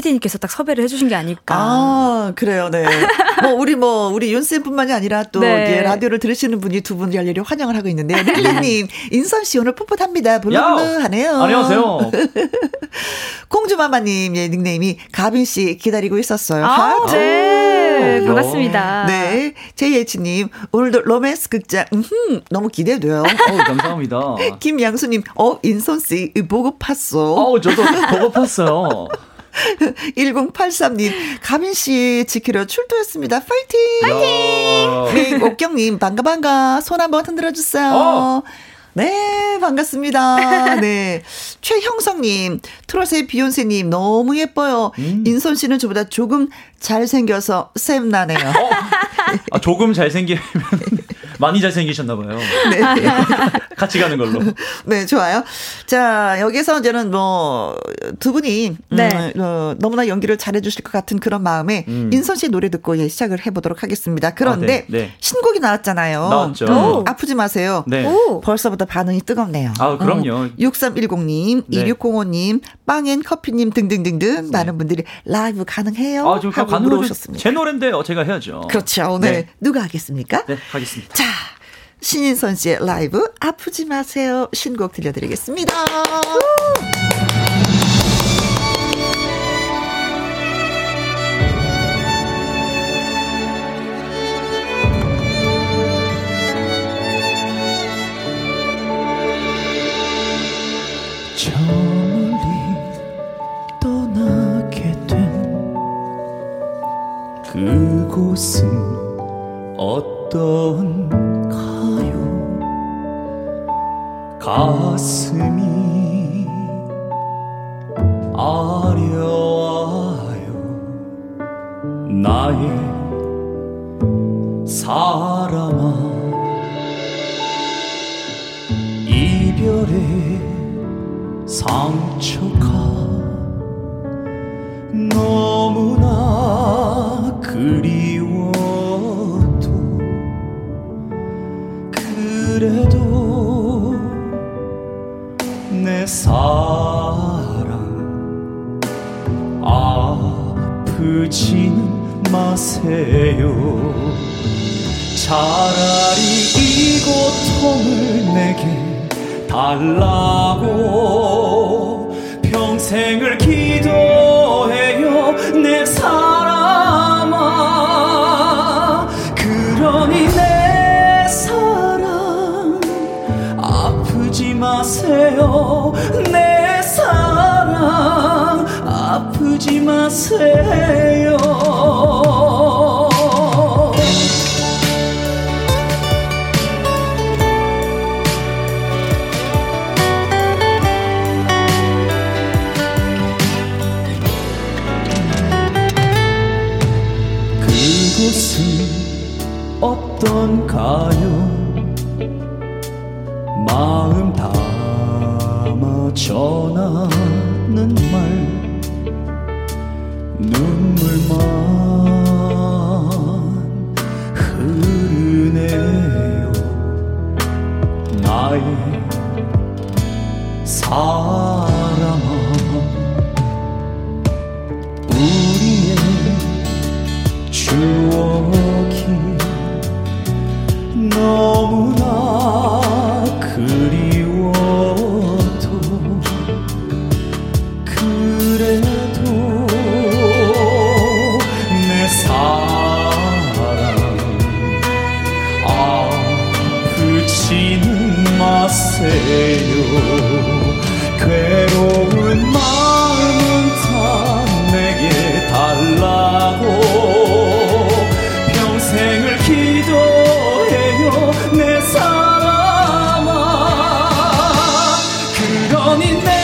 피디님께서 딱 섭외를 해주신 게 아닐까. 아, 그래요, 네. [laughs] 뭐, 우리 뭐, 우리 윤쌤뿐만이 아니라 또, 네. 예, 라디오를 들으시는 분이 두 분 열렬히 환영을 하고 있는데요. 릴리님, 인선 씨 오늘 풋풋합니다. blue blue 하네요. 안녕하세요. [laughs] 공주마마님, 예, 닉네임이 가빈 씨 기다리고 있었어요. 아, 네. 오, 반갑습니다. 네. JH님, 오늘도 로맨스 극장, 음, 너무 기대돼요. 어, 감사합니다. [laughs] 김양수님, 어, 인선 씨, 보고 팠어. 어, 저도 보고 팠어요. 1083님, 가민 씨 지키러 출두했습니다. 파이팅! 파이팅! 네, 옥경님, 반가, 반가. 손 한번 흔들어 주세요. 어. 네, 반갑습니다. 네. 최형성님, 트롯의 비욘세님, 너무 예뻐요. 음. 인선 씨는 저보다 조금 잘생겨서 샘나네요. 어? 아, 조금 잘생기면 많이 잘생기셨나봐요. 네. [laughs] 같이 가는 걸로. 네, 좋아요. 자, 여기서 이제는 뭐, 두 분이, 네. 음, 어, 너무나 연기를 잘해주실 것 같은 그런 마음에, 음. 인선 씨 노래 듣고 예, 시작을 해보도록 하겠습니다. 그런데, 아, 네, 네. 신곡이 나왔잖아요. 나왔죠. 음, 아프지 마세요. 네. 오. 벌써부터 반응이 뜨겁네요. 아, 그럼요. 어, 6310님, 네. 2605님, 빵앤 커피님 등등등등 네. 많은 분들이 라이브 가능해요? 아, 좀 하고 물어오셨습니다. 제 노래인데 어, 제가 해야죠. 그렇죠. 오늘 네. 누가 하겠습니까? 네, 하겠습니다. 자, 신인선 씨의 라이브 아프지 마세요 신곡 들려드리겠습니다. 그곳은 어떤 그러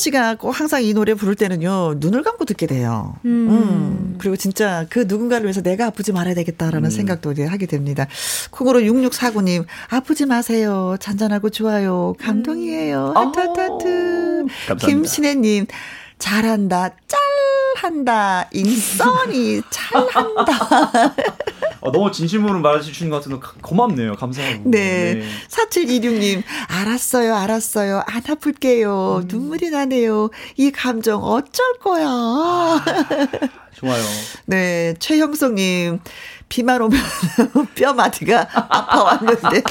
씨가 꼭 항상 이 노래 부를 때는요, 눈을 감고 듣게 돼요. 음. 음. 그리고 진짜 그 누군가를 위해서 내가 아프지 말아야 되겠다라는 음. 생각도 이제 하게 됩니다. 콩으로 6649님, 아프지 마세요. 잔잔하고 좋아요. 감동이에요. 하트, 하트, 하트. 김신혜님, 잘한다. 짤! 한다. 인선이 잘한다. 어, [laughs] 너무 진심으로 말해주시는 것 같아서 고맙네요. 감사하고. 네. 네. 4726님, 알았어요, 알았어요. 안 아플게요. 음. 눈물이 나네요. 이 감정 어쩔 거야. 아, 좋아요. [laughs] 네. 최형성님, 비만 오면 [laughs] 뼈마디가 아파왔는데.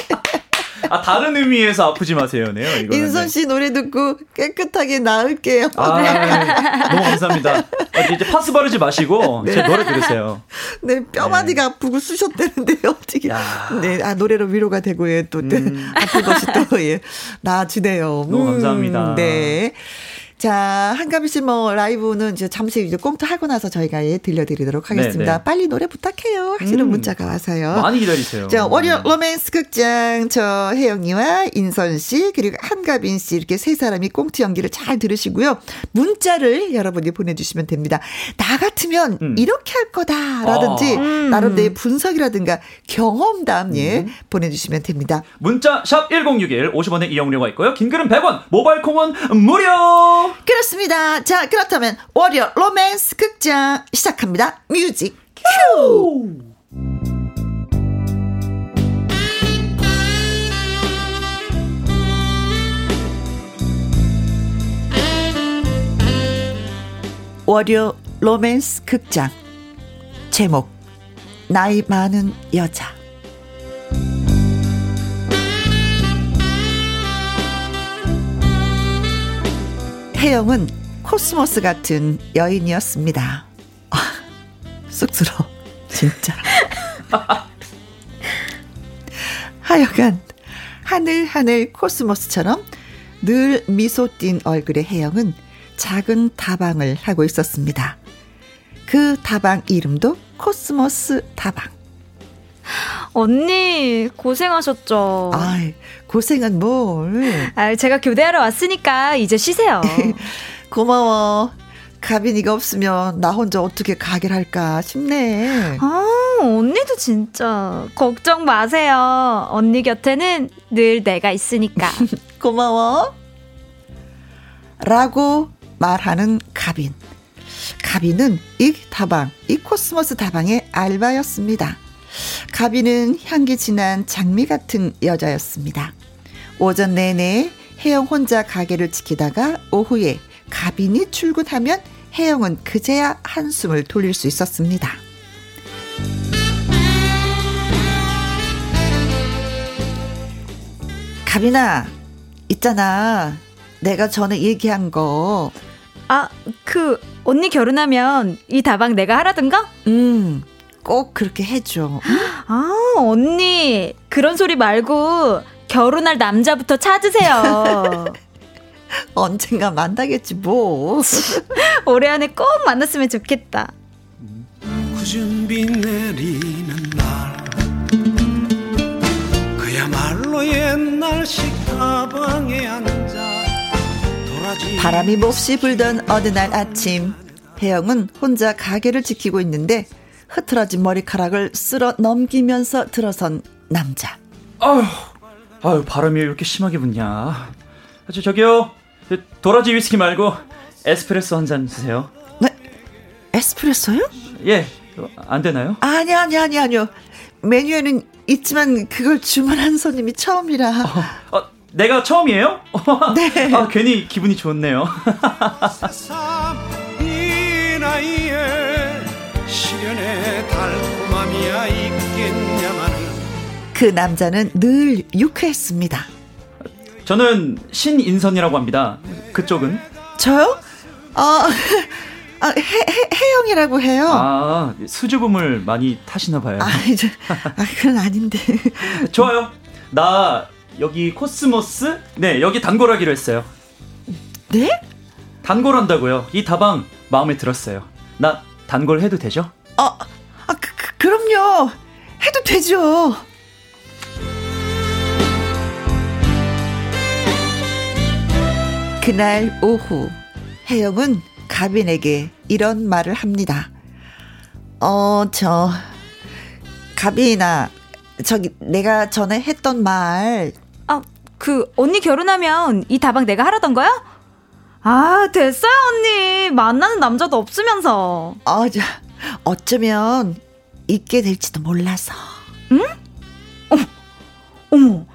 아, 다른 의미에서 아프지 마세요네요. 이거 인선 씨 노래 듣고 깨끗하게 나을게요. 아, 네. 너무 감사합니다. 아, 이제 파스 바르지 마시고 네. 제 노래 들으세요. 네, 뼈마디가 네. 아프고 쑤셨대는데 어떻게? 야. 네, 아 노래로 위로가 되고 예, 또 음. 아픈 것이 또 예, 나아지네요. 너무 음, 감사합니다. 네. 자, 한가비 씨 뭐 라이브는 이제 잠시 이제 꽁트 하고 나서 저희가 예, 들려드리도록 하겠습니다. 네네. 네. 빨리 노래 부탁해요. 하시는 음, 문자가 와서요. 많이 기다리세요. 자, 월요 로맨스 극장 저 혜영이와 인선 씨 그리고 한가빈 씨 이렇게 세 사람이 꽁트 연기를 잘 들으시고요. 문자를 여러분이 보내주시면 됩니다. 나 같으면 음. 이렇게 할 거다라든지 아. 음. 나름대로 분석이라든가 경험담 예 음. 보내주시면 됩니다. 문자 샵 #1061 50원의 이용료가 있고요. 긴 글은 100원, 모바일 콩은 무료. 그렇습니다. 자, 그렇다면 월요 로맨스 극장 시작합니다. music cue! 월요 로맨스 극장 제목 나이 많은 여자 혜영은 코스모스 같은 여인이었습니다. [laughs] 아, 쑥스러워. 진짜. [laughs] 하여간 하늘하늘 코스모스처럼 늘 미소 띈 얼굴의 혜영은 작은 다방을 하고 있었습니다. 그 다방 이름도 코스모스 다방. 언니 고생하셨죠. 아, 고생은 뭘? 아, 제가 교대하러 왔으니까 이제 쉬세요. [laughs] 고마워. 가빈이가 없으면 나 혼자 어떻게 가게를 할까 싶네. 아, 언니도 진짜 걱정 마세요. 언니 곁에는 늘 내가 있으니까. [laughs] 고마워. 라고 말하는 가빈. 가빈은 이 다방, 이 코스모스 다방의 알바였습니다. 가빈은 향기 진한 장미 같은 여자였습니다. 오전 내내 혜영 혼자 가게를 지키다가 오후에 가빈이 출근하면 혜영은 그제야 한숨을 돌릴 수 있었습니다. 가빈아, 있잖아. 내가 전에 얘기한 거. 아, 그, 언니 결혼하면 이 다방 내가 하라던가? 음, 꼭 그렇게 해줘. [gasps] 아, 언니. 그런 소리 말고 결혼할 남자부터 찾으세요. [laughs] 언젠가 만나겠지 뭐. [laughs] 올해 안에 꼭 만났으면 좋겠다. 구준비 내리는 날 그야말로 옛날식 가방에 앉아 바람이 몹시 불던 어느 날 아침 혜영은 혼자 가게를 지키고 있는데 흐트러진 머리카락을 쓸어 넘기면서 들어선 남자. 아유, 아유 바람이 왜 이렇게 심하게 분냐. 저 저기요, 도라지 위스키 말고 에스프레소 한 잔 주세요. 네, 에스프레소요? 예, 안 되나요? 아니 아니 아니 아니요. 메뉴에는 있지만 그걸 주문한 손님이 처음이라. 어, 어, 내가 처음이에요? [laughs] 네. 아 괜히 기분이 좋네요. [laughs] 달콤함이야 있겠냐마는 그 남자는 늘 유쾌했습니다. 저는 신인선이라고 합니다. 그쪽은? 저요? 어, [laughs] 아, 해, 해, 혜영이라고 해요. 아, 수줍음을 많이 타시나 봐요. 아, 저, 아, 그건 아닌데. [laughs] 좋아요. 나 여기 코스모스? 네, 여기 단골하기로 했어요. 네? 단골한다고요. 이 다방 마음에 들었어요. 나 단골 해도 되죠? 아, 아 그, 그럼요. 해도 되죠. 그날 오후 혜영은 가빈에게 이런 말을 합니다. 어, 저 가빈아, 저기 내가 전에 했던 말. 아, 그 언니 결혼하면 이 다방 내가 하라던 거야? 아, 됐어요, 언니. 만나는 남자도 없으면서. 아, 저, 어쩌면 있게 될지도 몰라서. 응? 어머, 어머,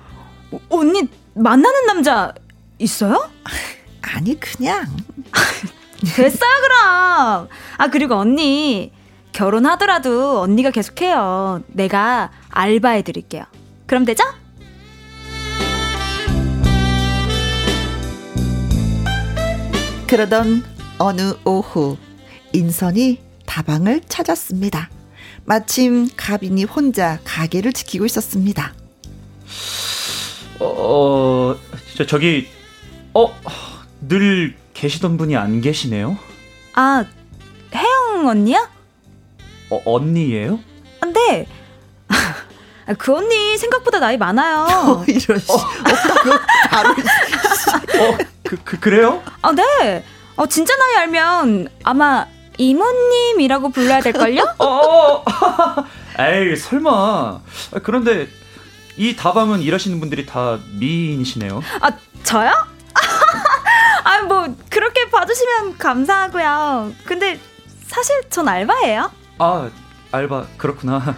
언니 만나는 남자 있어요? [laughs] 아니, 그냥. [laughs] 됐어요, 그럼. 아, 그리고 언니, 결혼하더라도 언니가 계속해요. 내가 알바해 드릴게요. 그럼 되죠? 그러던 어느 오후, 인선이 다방을 찾았습니다. 마침 가빈이 혼자 가게를 지키고 있었습니다. 어, 저, 저기, 어, 늘 계시던 분이 안 계시네요? 아, 혜영 언니야? 어, 언니예요? 네. [laughs] 아, 그 언니 생각보다 나이 많아요. [laughs] 어, 이런 씨. 어. 바로. 어, 그, 그, 그래요? 아, 네. 어, 진짜 나이 알면 아마 이모님이라고 불러야 될걸요? [laughs] 어, 어, [laughs] 에이, 설마. 아, 그런데 이 다방은 일하시는 분들이 다 미인이시네요. 아, 저요? [laughs] 아, 뭐, 그렇게 봐주시면 감사하고요. 근데 사실 전 알바예요. 아, 알바, 그렇구나.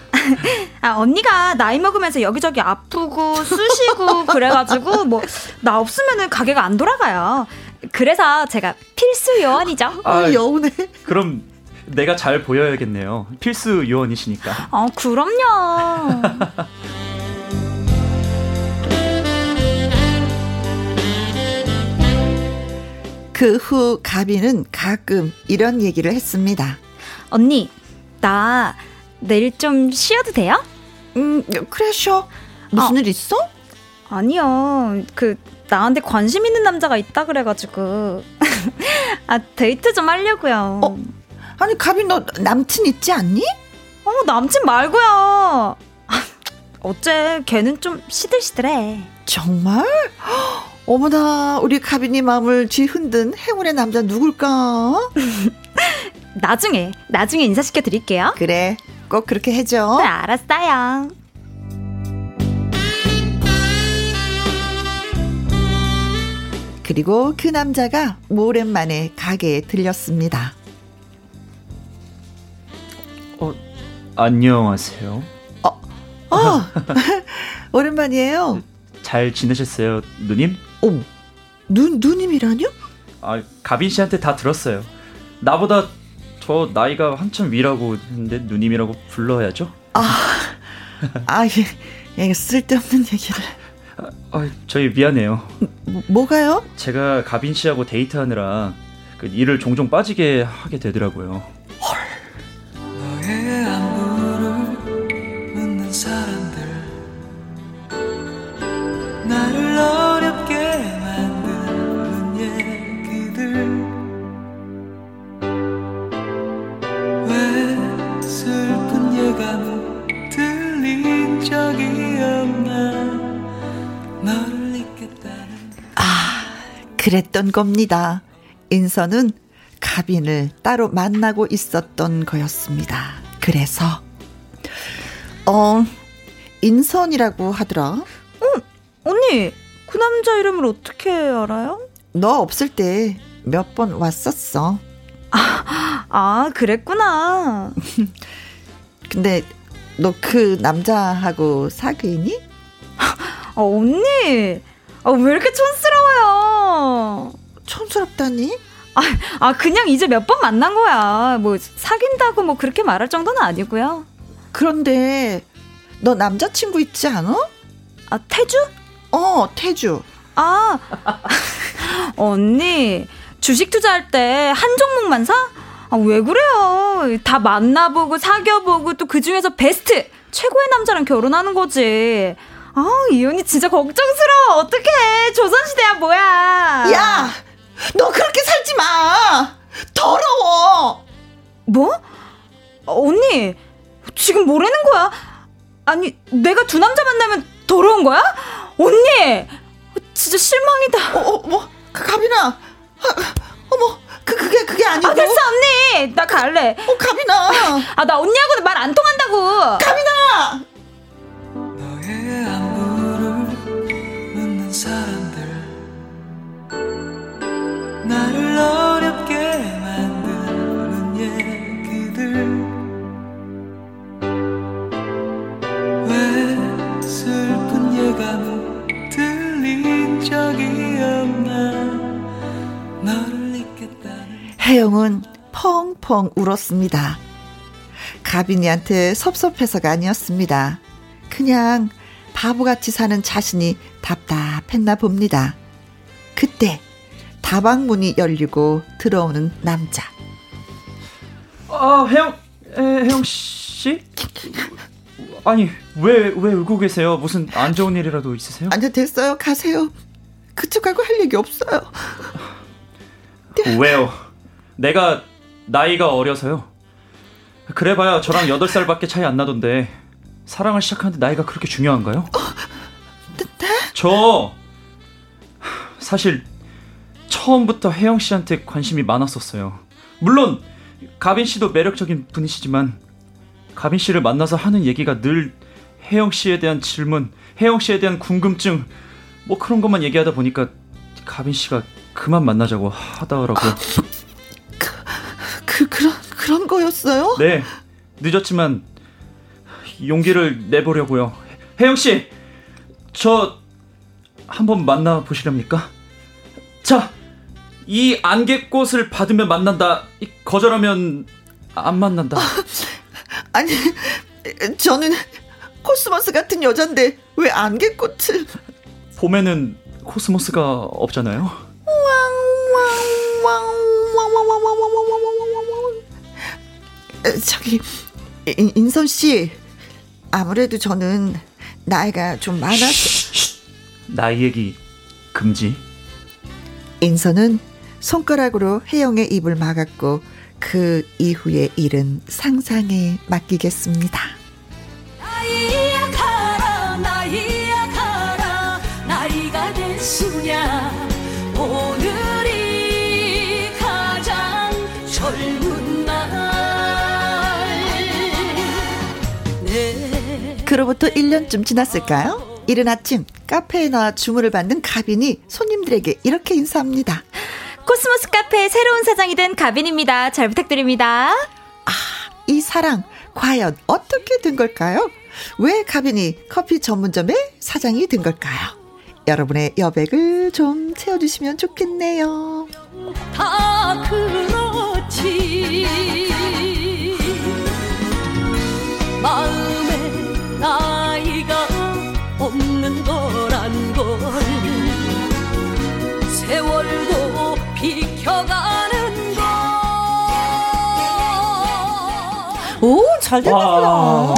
아, 언니가 나이 먹으면서 여기저기 아프고 쑤시고 그래가지고 뭐, 나 없으면은 가게가 안 돌아가요. 그래서 제가 필수 요원이죠. 아, 여운해. 그럼 내가 잘 보여야겠네요. 필수 요원이시니까. 어, 그럼요. [laughs] 그 후 가비는 가끔 이런 얘기를 했습니다. 언니, 나 내일 좀 쉬어도 돼요? 음, 그래 쉬어. 무슨 아, 일 있어? 아니요. 그 나한테 관심 있는 남자가 있다 그래가지고 [laughs] 아 데이트 좀 하려고요. 어? 아니 가비 너 남친 있지 않니? 어 남친 말고요. [laughs] 어째 걔는 좀 시들시들해. 정말? [gasps] 어머나 우리 가빈이 마음을 쥐흔든 행운의 남자 누굴까? [laughs] 나중에 나중에 인사시켜 드릴게요. 그래 꼭 그렇게 해줘. 네, 알았어요. 그리고 그 남자가 오랜만에 가게에 들렸습니다. 어 안녕하세요. 어, 어 [laughs] 오랜만이에요. 잘 지내셨어요, 누님? 어, 누, 누님이라뇨? 아, 가빈 씨한테 다 들었어요. 나보다 저 나이가 한참 위라고 했는데 누님이라고 불러야죠? 아, 아, 예, 예 쓸데없는 얘기를. 아, 아, 저희 미안해요. 뭐, 뭐가요? 제가 가빈 씨하고 데이트하느라 그 일을 종종 빠지게 하게 되더라고요. 그랬던 겁니다 인선은 가빈을 따로 만나고 있었던 거였습니다 그래서 어 인선이라고 하더라 응 언니, 그 남자 이름을 어떻게 알아요? 너 없을 때 몇 번 왔었어. 아, 아, 그랬구나. [laughs] 근데 너 그 남자하고 사귀니? 아, 언니. 아, 왜 이렇게 촌스러워요? 촌스럽다니? 아, 아, 그냥 이제 몇 번 만난 거야. 뭐, 사귄다고 뭐 그렇게 말할 정도는 아니고요. 그런데, 너 남자친구 있지 않아? 아, 태주? 어, 태주. 아, [laughs] 언니, 주식 투자할 때 한 종목만 사? 아, 왜 그래요? 다 만나보고 사귀어보고 또 그 중에서 베스트! 최고의 남자랑 결혼하는 거지. 아, 이 언니 진짜 걱정스러워. 어떡해. 조선시대야, 뭐야. 야! 너 그렇게 살지 마! 더러워! 뭐? 언니, 지금 뭐라는 거야? 아니, 내가 두 남자 만나면 더러운 거야? 언니! 진짜 실망이다. 어, 어 뭐, 그, 가빈아. 아, 어머, 그, 그게, 그게 아니고. 아, 됐어, 언니! 나 갈래. 어, 가빈아. 아, 나 언니하고는 말 안 통한다고. 가빈아! 나를 어렵게 만드는 얘기들 왜 슬픈 예감은 들린 적이 없나 너를 잊겠다는 혜영은 펑펑 울었습니다. 가빈이한테 섭섭해서가 아니었습니다. 그냥 바보같이 사는 자신이 답답했나 봅니다. 그때 다방문이 열리고 들어오는 남자. 아, 혜영, 에, 혜영 씨? 아니, 왜, 왜 울고 계세요? 무슨 안 좋은 일이라도 있으세요? 아니, 됐어요. 가세요. 그쪽하고 할 얘기 없어요. 왜요? 내가 나이가 어려서요. 그래봐야 저랑 8살밖에 차이 안 나던데 사랑을 시작하는데 나이가 그렇게 중요한가요? 어, 네? 저 사실 처음부터 혜영 씨한테 관심이 많았었어요. 물론 가빈 씨도 매력적인 분이시지만 가빈 씨를 만나서 하는 얘기가 늘 혜영 씨에 대한 질문, 혜영 씨에 대한 궁금증 뭐 그런 것만 얘기하다 보니까 가빈 씨가 그만 만나자고 하더라고요. 그, 그 그런 그런 거였어요? 네. 늦었지만 용기를 내보려고요. 혜영 씨, 저 한번 만나 보시렵니까? 자, 이 안개꽃을 받으면 만난다. 거절하면 안 만난다. 아니, 저는 코스모스 같은 여잔데 왜 안개꽃을? 봄에는 코스모스가 없잖아요. 저기 인선 씨 아무래도 저는 나이가 좀 많아서 나이 얘기 금지. 인선은 손가락으로 혜영의 입을 막았고 그 이후의 일은 상상에 맡기겠습니다. 나이야 가라 나이야 가라 나이가 된 수냐 오늘이 가장 젊은 날 네. 그로부터 1년쯤 지났을까요? 이른 아침 카페에 나와 주문을 받는 가빈이 손님들에게 이렇게 인사합니다. 코스모스 카페의 새로운 사장이 된 가빈입니다. 잘 부탁드립니다. 아, 이 사랑 과연 어떻게 된 걸까요? 왜 가빈이 커피 전문점의 사장이 된 걸까요? 여러분의 여백을 좀 채워주시면 좋겠네요. 다 그렇 비켜가는 걸 오, 잘 됐구나.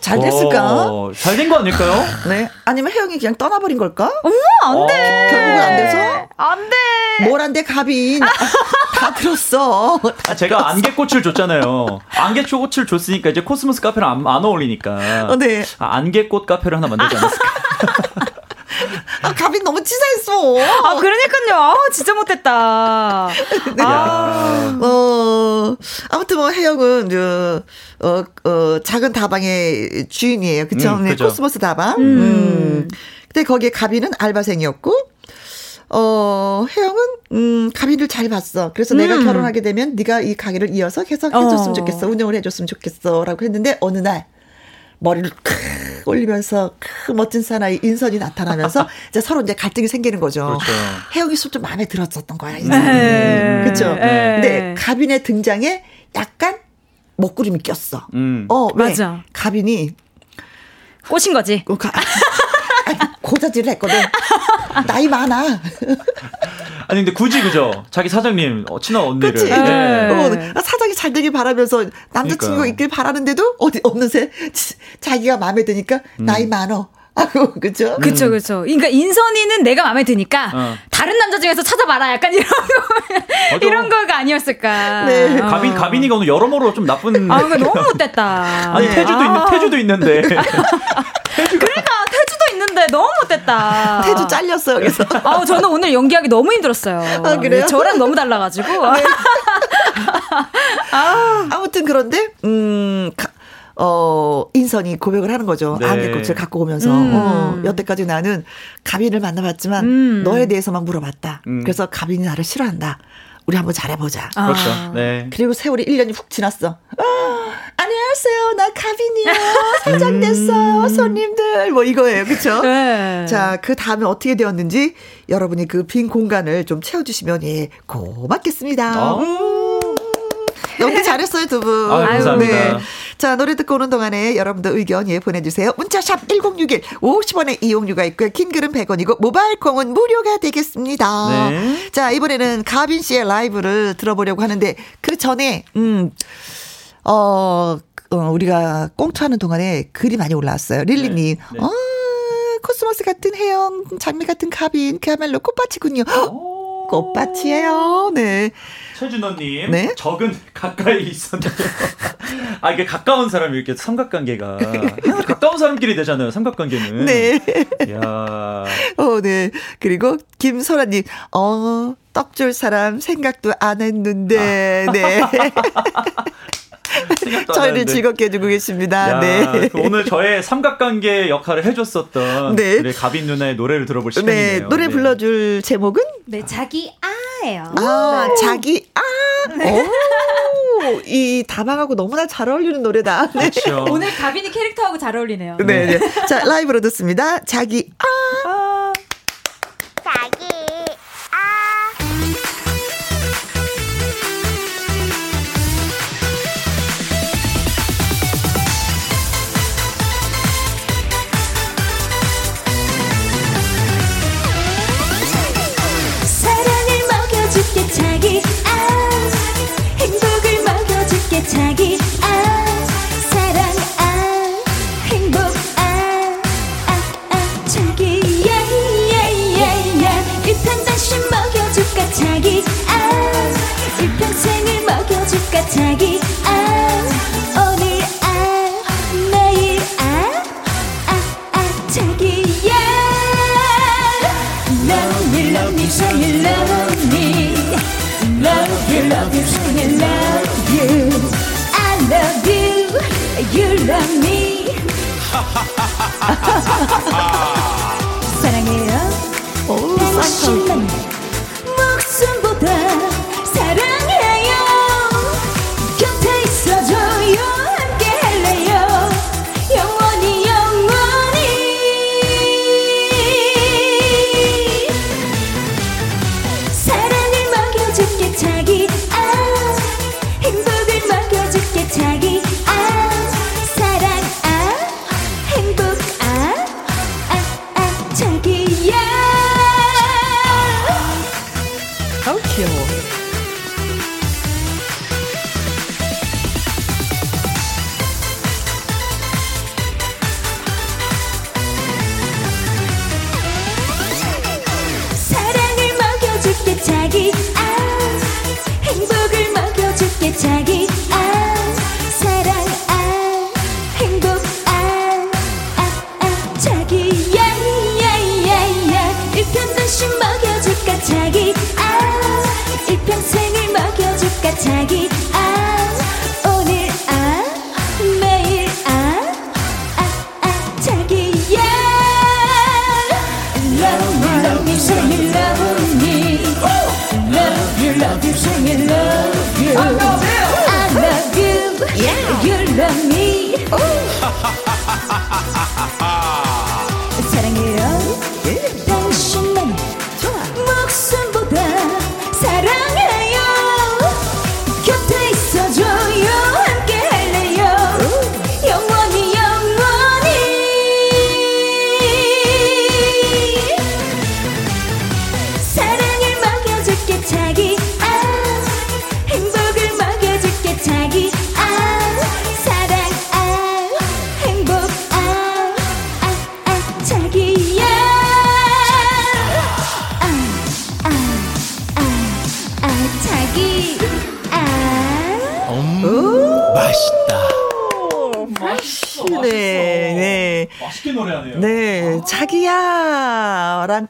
잘 됐을까? 어, 잘된 거 아닐까요? [laughs] 네. 아니면 혜영이 그냥 떠나버린 걸까? 어머, 안 돼. 어, 결국은 안 돼서? 안 돼. 뭘 안 돼, 가빈. [laughs] 다 들었어. 아, 제가 안개꽃을 줬잖아요. 안개꽃을 줬으니까 이제 코스모스 카페랑 안, 안 어울리니까. 어, 네. 아, 안개꽃 카페를 하나 만들지 않았을까? [laughs] 아, 가빈 너무 치사했어. 아, 그러니까요. 아, 진짜 못했다. 네. 아. 어, 아무튼 뭐, 혜영은, 저, 어, 어, 작은 다방의 주인이에요. 그쵸? 음, 네. 코스모스 다방. 음. 음. 근데 거기에 가빈은 알바생이었고, 어, 혜영은, 음, 가빈을 잘 봤어. 그래서 내가 음. 결혼하게 되면 네가 이 가게를 이어서 계속 해줬으면 어. 좋겠어. 운영을 해줬으면 좋겠어. 라고 했는데, 어느 날, 머리를 크 올리면서 크 멋진 사나이 인선이 나타나면서 [laughs] 이제 서로 이제 갈등이 생기는 거죠. 그렇죠. 혜영이 좀 마음에 들었었던 거야. 인선이. 네. 그렇죠. 네. 근데 가빈의 등장에 약간 먹구름이 꼈어. 음. 어, 왜? 맞아. 가빈이 꼬신 거지. 그 가, [laughs] 아니, 고자질을 했거든. 나이 많아. 아니 근데 굳이 그죠? 자기 사장님 어, 친한 언니를. 그치? 네. 어, 사장이 잘 되길 바라면서 남자친구가 그러니까요. 있길 바라는데도 어디 어느새 지- 자기가 마음에 드니까 음. 나이 많어. [laughs] 하고 그죠? 그쵸, 그쵸. 그러니까 인선이는 내가 마음에 드니까 어. 다른 남자 중에서 찾아봐라. 약간 이런 거, 이런 거가 아니었을까. 네. 어. 가빈 가빈이가 오늘 여러모로 좀 나쁜. 아, 이거 너무 못됐다. [laughs] 아니 네. 태주도 있는 태주도 있는데. [laughs] 태주도 있는데 너무 못됐다. [laughs] 태주 잘렸어 여기서. [laughs] 아우 저는 오늘 연기하기 너무 힘들었어요. 아, 그래요? 저랑 너무 달라가지고. [laughs] 아무튼 그런데 음. 가, 어, 인선이 고백을 하는 거죠. 네. 안개꽃을 갖고 오면서. 음. 어, 여태까지 나는 가빈을 만나봤지만 음. 너에 대해서만 물어봤다. 음. 그래서 가빈이 나를 싫어한다. 우리 한번 잘해보자. 아. 그렇죠. 네. 그리고 세월이 1년이 훅 지났어. 아, 안녕하세요. 나 가빈이요. 사장 됐어요. 손님들. 뭐 이거예요. 그쵸? 네. 자, 그 다음에 어떻게 되었는지 여러분이 그 빈 공간을 좀 채워주시면 예, 고맙겠습니다. 어? 음. 연기 잘했어요, 두 분. 아유, 감사합니다. 자, 노래 듣고 오는 동안에 여러분들 의견 예, 보내주세요. 문자 샵 1061, 50원의 이용료가 있고요. 긴 글은 100원이고, 모바일 콩은 무료가 되겠습니다. 네. 자, 이번에는 가빈 씨의 라이브를 들어보려고 하는데, 그 전에, 음, 어, 어, 우리가 꽁트하는 동안에 글이 많이 올라왔어요. 릴리님. 네, 네. 어, 코스모스 같은 혜영, 장미 같은 가빈, 그야말로 꽃밭이군요. 오. 꽃밭이에요. 네. 최준호님, 네? 적은 가까이 있었는데. 아, 이게 가까운 사람이 이렇게 삼각관계가. 항상 가까운 사람끼리 되잖아요, 삼각관계는. 네. 이야. 어, 네. 그리고 김소라님, 어, 떡 줄 사람 생각도 안 했는데, 네. [laughs] 저희를. 즐겁게 해주고 계십니다. 야, 네. 그 오늘 저의 삼각관계 역할을 해줬었던 네. 우리 가빈 누나의 노래를 들어볼 네, 시간이네요. 노래 네. 불러줄 제목은? 네, 자기 아예요. 아, 자기, 아! 오! 이 다방하고 너무나 잘 어울리는 노래다. 네. 그렇죠. 오늘 가빈이 캐릭터하고 잘 어울리네요. 네, 네. 자, 라이브로 듣습니다. 자기, 아! 자기 자기 아 사랑 아 행복 아아아 자기 야야야야 일편단심 먹여줄까 자기 아 일평생을 먹여줄까 자기 아 오늘 아 내일 아아아 자기야 Love me, love me, say you love me. Love you, love you, say you love you. you love me. 사랑해요. 오, 당신만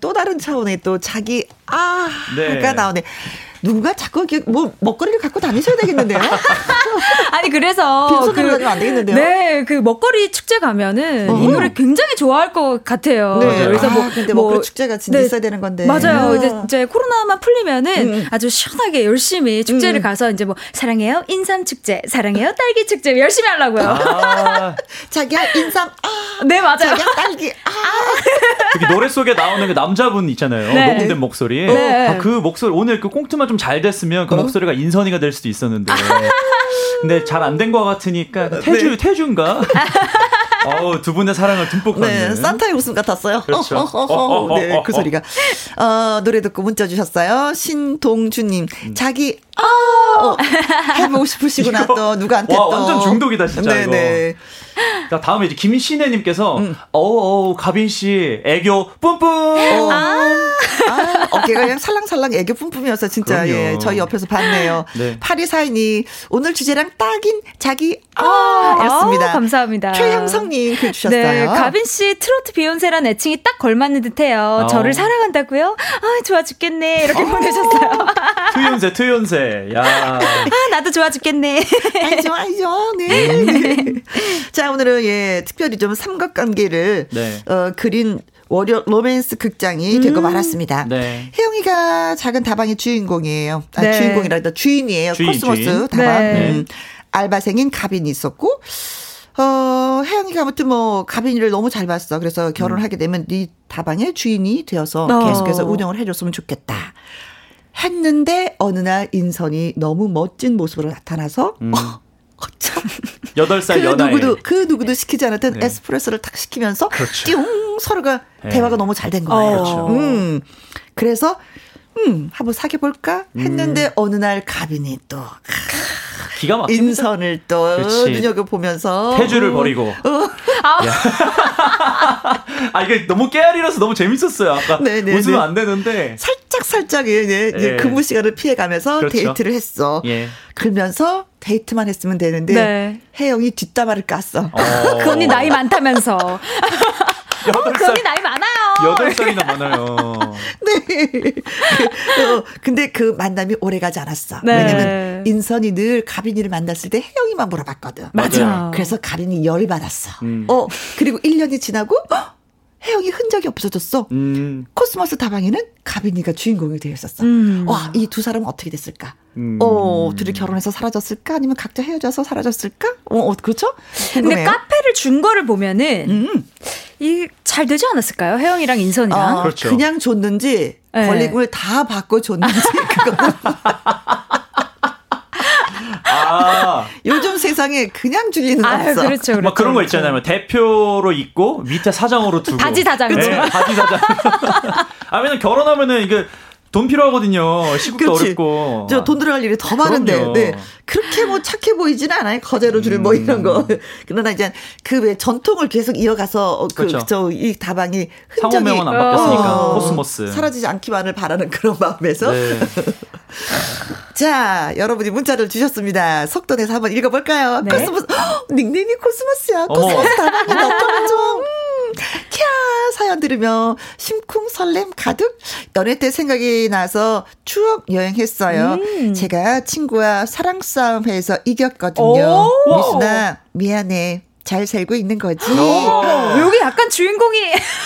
또 다른 차원의 또 자기 아가 네. 나오네. 누군가 자꾸 이렇게 뭐 먹거리를 갖고 다니셔야 되겠는데요? [laughs] 아니 그래서 빈손으로 다니면 안 되겠는데요? 네, 그 먹거리 축제 가면은 이 어허. 노래 굉장히 좋아할 것 같아요. 네. 그래서 아, 뭐 근데 뭐 먹거리 축제가 진짜 네. 있어야 되는 건데. 맞아요. 음. 이제, 이제 코로나만 풀리면은 아주 시원하게 열심히 축제를 음. 가서 이제 뭐 사랑해요 인삼 축제, 사랑해요 딸기 축제 열심히 하려고요. 아, [laughs] 자기야 인삼 아, 네 맞아요. 자기야 딸기 아. 저기 노래 속에 나오는 그 남자분 있잖아요. 네. 녹음된 목소리. 네. 아, 그 목소리 오늘 그 꽁트만 좀 잘 됐으면 어? 그 목소리가 인선이가 될 수도 있었는데. 근데 잘 안 된 것 같으니까 네. 태주 태주인가? [laughs] 어우 두 분의 사랑을 듬뿍 네, 받는. 산타의 웃음 같았어요. 그렇죠. 어허허허. [laughs] 네, 그 소리가. 어, 노래 듣고 문자 주셨어요. 신동주님, 음. 자기, 아, 어, 해보고 싶으시구나, 이거- 또, 누구한테 와, 또. 완전 중독이다, 진짜 이거. 자, 다음에 이제 김신혜님께서 음. 어우 어우 가빈 씨 애교 뿜뿜. 어. 아, 어깨가 그냥 살랑살랑 애교 뿜뿜이어서 진짜, 그럼요. 예, 저희 옆에서 봤네요. 네. 파리 사인이 오늘 주제랑 딱인 자기, 아, 아, 였습니다. 감사합니다. 최향성님 글 주셨어요. 네, 가빈 씨 트로트 비욘세란 애칭이 딱 걸맞는 듯해요. 어. 저를 사랑한다고요? 아, 좋아 죽겠네. 이렇게 보내셨어요. 트연세 트연세. 야. 아, 나도 좋아 죽겠네. 알죠, 알죠. 네. 자, 오늘은 예, 특별히 좀 삼각관계를 네. 어, 그린 월요 로맨스 극장이 음. 되고 말았습니다. 네. 혜영이가 작은 다방의 주인공이에요. 아, 네. 주인공이라기보다 주인이에요. 주인, 코스모스 주인. 네. 다방. 네. 음, 알바생인 가빈이 있었고 어, 혜영이가 아무튼 뭐 가빈이를 너무 잘 봤어. 그래서 결혼하게 음. 되면 네 다방의 주인이 되어서 어. 계속해서 운영을 해줬으면 좋겠다. 했는데 어느 날 인선이 너무 멋진 모습으로 나타나서 음. 어, 어 참 8살 그 연하에. 누구도, 그 누구도 시키지 않았던 네. 에스프레소를 탁 시키면서 그렇죠. 띵 서로가 네. 대화가 너무 잘 된 거예요. 그렇죠. 음. 그래서 음, 한번 사귀어볼까 했는데 음. 어느 날 가빈이 또 기가 막힙니다. 인선을 또 그렇지. 눈여겨 보면서 태주를 버리고. 야. [laughs] 아 이게 너무 깨알이라서 너무 재밌었어요. 아까 네, 네, 웃으면 네. 안 되는데. 살짝 살짝 예, 예, 예, 예. 근무 시간을 피해 가면서 그렇죠. 데이트를 했어. 예. 그러면서 데이트만 했으면 되는데 네. 혜영이 뒷담화를 깠어. 어. 그 언니 나이 많다면서. [laughs] 어, 여덟 그 살. 나이 많아요. 여덟 살이나 많아요. [laughs] 네. 어, 근데 그 만남이 오래 가지 않았어. 네. 왜냐면 인선이 늘 가빈이를 만났을 때 혜영이만 물어봤거든. 맞아. 그래서 가빈이 열받았어. 음. 어, 그리고 1년이 지나고 어, 혜영이 흔적이 없어졌어. 음. 코스모스 다방에는 가빈이가 주인공이 되어 있었어. 음. 와, 이 두 사람은 어떻게 됐을까? 음. 어, 둘이 결혼해서 사라졌을까? 아니면 각자 헤어져서 사라졌을까? 어, 어 그렇죠? 근데 궁금해요. 카페를 준 거를 보면은 음. 이잘 되지 않았을까요? 혜영이랑 인선이랑. 어, 그렇죠. 그냥 줬는지 네. 권리금을 다 받고 줬는지 [laughs] 그거는 아. [laughs] 요즘 세상에 그냥 줄 리는 아유, 없어. 그렇죠, 그렇죠. 막 그런 거 있잖아요. 뭐 대표로 있고 밑에 사장으로 두고. 바지 사장으로. 네, 바지 사장. [laughs] [laughs] 아, 왜냐면 결혼하면은 이게 돈 필요하거든요. 시국도 그렇지. 어렵고. 저 돈 들어갈 일이 더 많은데, 그럼요. 네. 그렇게 뭐 착해 보이지는 않아요. 거저로 줄 뭐 이런 거. [laughs] 그러나 이제 그 왜 전통을 계속 이어가서 어, 그, 그렇죠. 저, 이 다방이 흔적이 상호명은 안 바뀌었으니까. 어, 코스모스. 사라지지 않기만을 바라는 [laughs] 그런 마음에서. 네. [laughs] 자, 여러분이 문자를 주셨습니다. 속도 내서 한번 읽어볼까요? 네. 코스모스, 헉, [gasps] 닉네임이 코스모스야. 코스모스 다방이 어쩌면 좀, 음, 캬, 사연 들으며 심쿵 설렘 가득 연애 때 생각이 나서 추억 여행했어요. 음. 제가 친구와 사랑 싸움해서 이겼거든요. 미순아 미안해. 잘 살고 있는 거지. 어, 여기 약간 주인공이.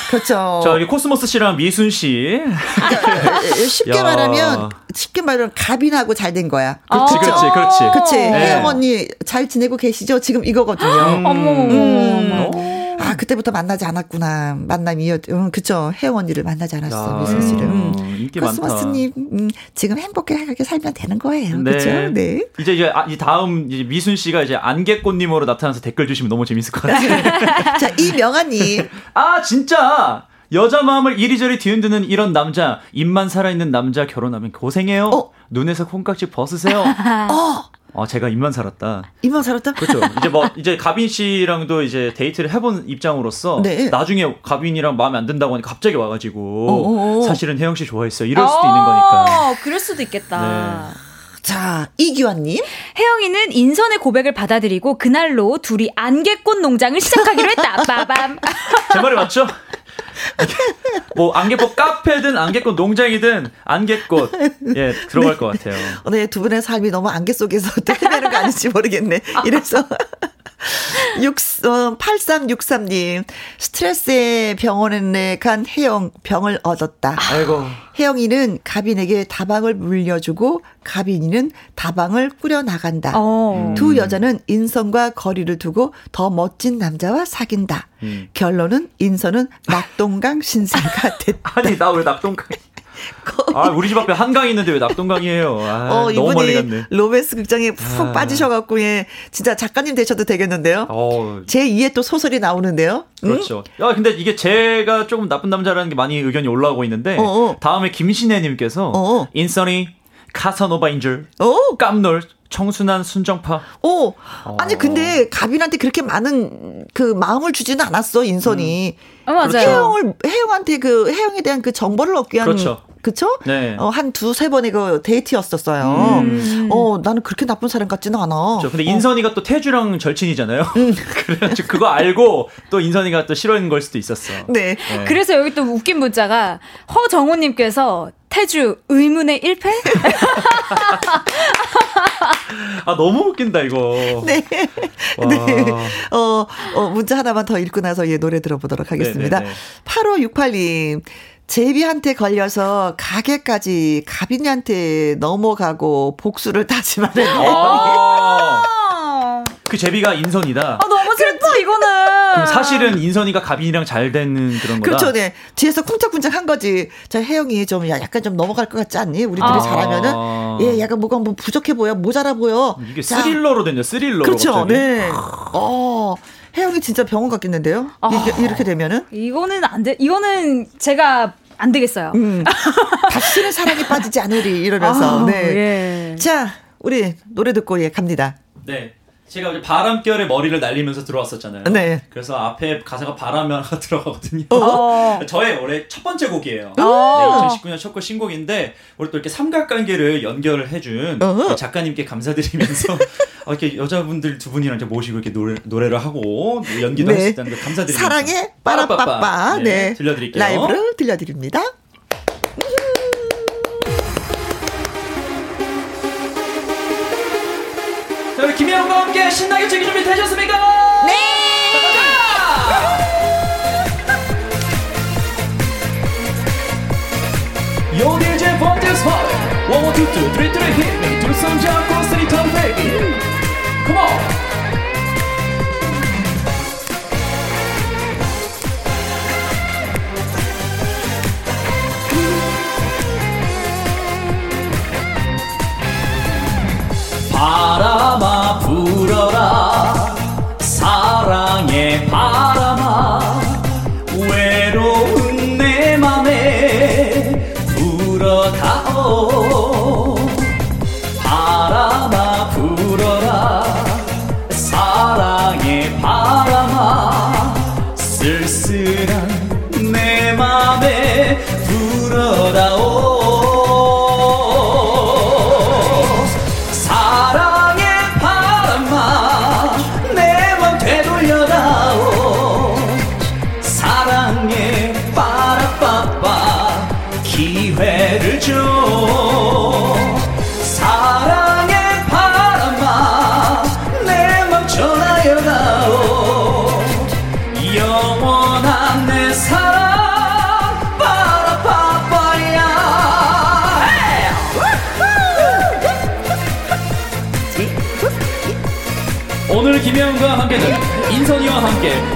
그렇죠. 자, 여기 코스모스 씨랑 미순 씨. 그러니까 쉽게 말하면, 쉽게 말하면 가빈하고 잘 된 거야. 그렇지, 그렇지, 그렇지. 그렇지. 네. 혜영 언니 잘 지내고 계시죠? 지금 이거거든요. 음. 어머, 음. 아, 그때부터 만나지 않았구나. 만남이었, 음, 그쵸. 혜영 언니를 만나지 않았어. 미순 씨를. 음. 코스모스님, 음, 지금 행복하게 살면 되는 거예요. 네. 그죠? 네. 이제 이제 아, 이 다음 이제 미순 씨가 이제 안개꽃님으로 나타나서 댓글 주시면 너무 재밌을 것 같아요. [laughs] 자, 이명아님. [laughs] 아, 진짜! 여자 마음을 이리저리 뒤흔드는 이런 남자, 입만 살아있는 남자 결혼하면 고생해요. 어? 눈에서 콩깍지 벗으세요. [laughs] 어. 아, 제가 입만 살았다. 입만 살았다? 그렇죠. [laughs] 이제 뭐 이제 가빈 씨랑도 이제 데이트를 해본 입장으로서 네. 나중에 가빈이랑 마음에 안 든다고 하니까 갑자기 와가지고 어어어. 사실은 혜영 씨 좋아했어요. 이럴 수도 있는 거니까. 그럴 수도 있겠다. 네. 자, 이기환님. 혜영이는 인선의 고백을 받아들이고 그날로 둘이 안개꽃 농장을 시작하기로 했다. 빠밤. [laughs] 제 말이 맞죠? 뭐 안개꽃 카페든 안개꽃 농장이든 안개꽃 예 들어갈 네. 것 같아요. 네, 두 분의 삶이 너무 안개 속에서 [laughs] 헤매는 거 아닌지 모르겠네. 이래서 6, 어, 8363님, 스트레스에 병원에 간 혜영 병을 얻었다. 아이고. 혜영이는 가빈에게 다방을 물려주고 가빈이는 다방을 꾸려나간다. 어. 두 여자는 인선과 거리를 두고 더 멋진 남자와 사귄다. 음. 결론은 인선은 낙동강 신세가 됐다. [laughs] 아니, 나 왜 낙동강. 아, 우리 집 앞에 한강 있는데 왜 낙동강이에요? 아, 어, 너무 멀리 갔네. 로맨스 극장에 푹 아. 빠지셔갖고, 예, 진짜 작가님 되셔도 되겠는데요? 어. 제 2의 또 소설이 나오는데요? 그렇죠. 응? 야, 근데 이게 제가 조금 나쁜 남자라는 게 많이 의견이 올라오고 있는데, 어어. 다음에 김신혜님께서, 어어. 인선이 카사노바인 줄, 오. 깜놀, 청순한 순정파. 오, 어. 아니 근데 가빈한테 그렇게 많은 그 마음을 주지는 않았어 인선이. 음. 어, 맞아요. 혜영을 혜영한테 그 혜영에 대한 그 정보를 얻기 위한 그렇죠. 그쵸? 네. 어, 한 두세 번의 그 데이트였었어요. 음. 어, 나는 그렇게 나쁜 사람 같지는 않아. 그렇죠. 근데 인선이가 어. 또 태주랑 절친이잖아요. 음. [laughs] 그래가지고 그거 알고 또 인선이가 또 싫어하는 걸 수도 있었어. 네. 네. 그래서 여기 또 웃긴 문자가 허정호님께서 태주 의문의 1패? [laughs] 아, 너무 웃긴다, 이거. [laughs] 네. 와. 네. 어, 어, 문자 하나만 더 읽고 나서 예, 노래 들어보도록 하겠습니다. 네네네. 8568님. 제비한테 걸려서 가게까지 가빈이한테 넘어가고 복수를 [laughs] 다짐하는 아~ 그 제비가 인선이다. 아, 너무 슬퍼 이거는. 그럼 사실은 인선이가 가빈이랑 잘 되는 그런 거다. 그렇죠, 네. 뒤에서 쿵짝쿵짝 한 거지. 저 혜영이 좀 약간 좀 넘어갈 것 같지 않니? 우리들이 아~ 잘하면은 예, 약간 뭐가 뭐 부족해 보여, 모자라 보여. 이게 자. 스릴러로 된죠, 스릴러. 그렇죠, 갑자기. 네. 어. 혜영이 진짜 병원 갔겠는데요? 아, 이렇게 되면은? 이거는 안 돼. 이거는 제가 안 되겠어요. 음. 다시는 사랑에 빠지지 않으리 이러면서. 아, 네. 예. 자, 우리 노래 듣고 예 갑니다. 네. 제가 이제 바람결에 머리를 날리면서 들어왔었잖아요. 네. 그래서 앞에 가사가 바람이가 [laughs] 들어가거든요. 어. [laughs] 저의 올해 첫 번째 곡이에요. 어. 네, 2019년 첫 곡 신곡인데 우리 또 이렇게 삼각관계를 연결을 해준 어. 작가님께 감사드리면서 어, [laughs] 이렇게 여자분들 두 분이랑 이제 모시고 이렇게 노래, 노래를 하고 연기도 네. 하셨다는 걸 감사드리면서 사랑의 빠라빠빠 네, 네. 들려드릴게요. 라이브로 들려드립니다. 신나게 즐기 준비 되셨습니까? 네! From this part One, two, two, three, three, hit me 잡고 쓰리 턴 baby Come on 바람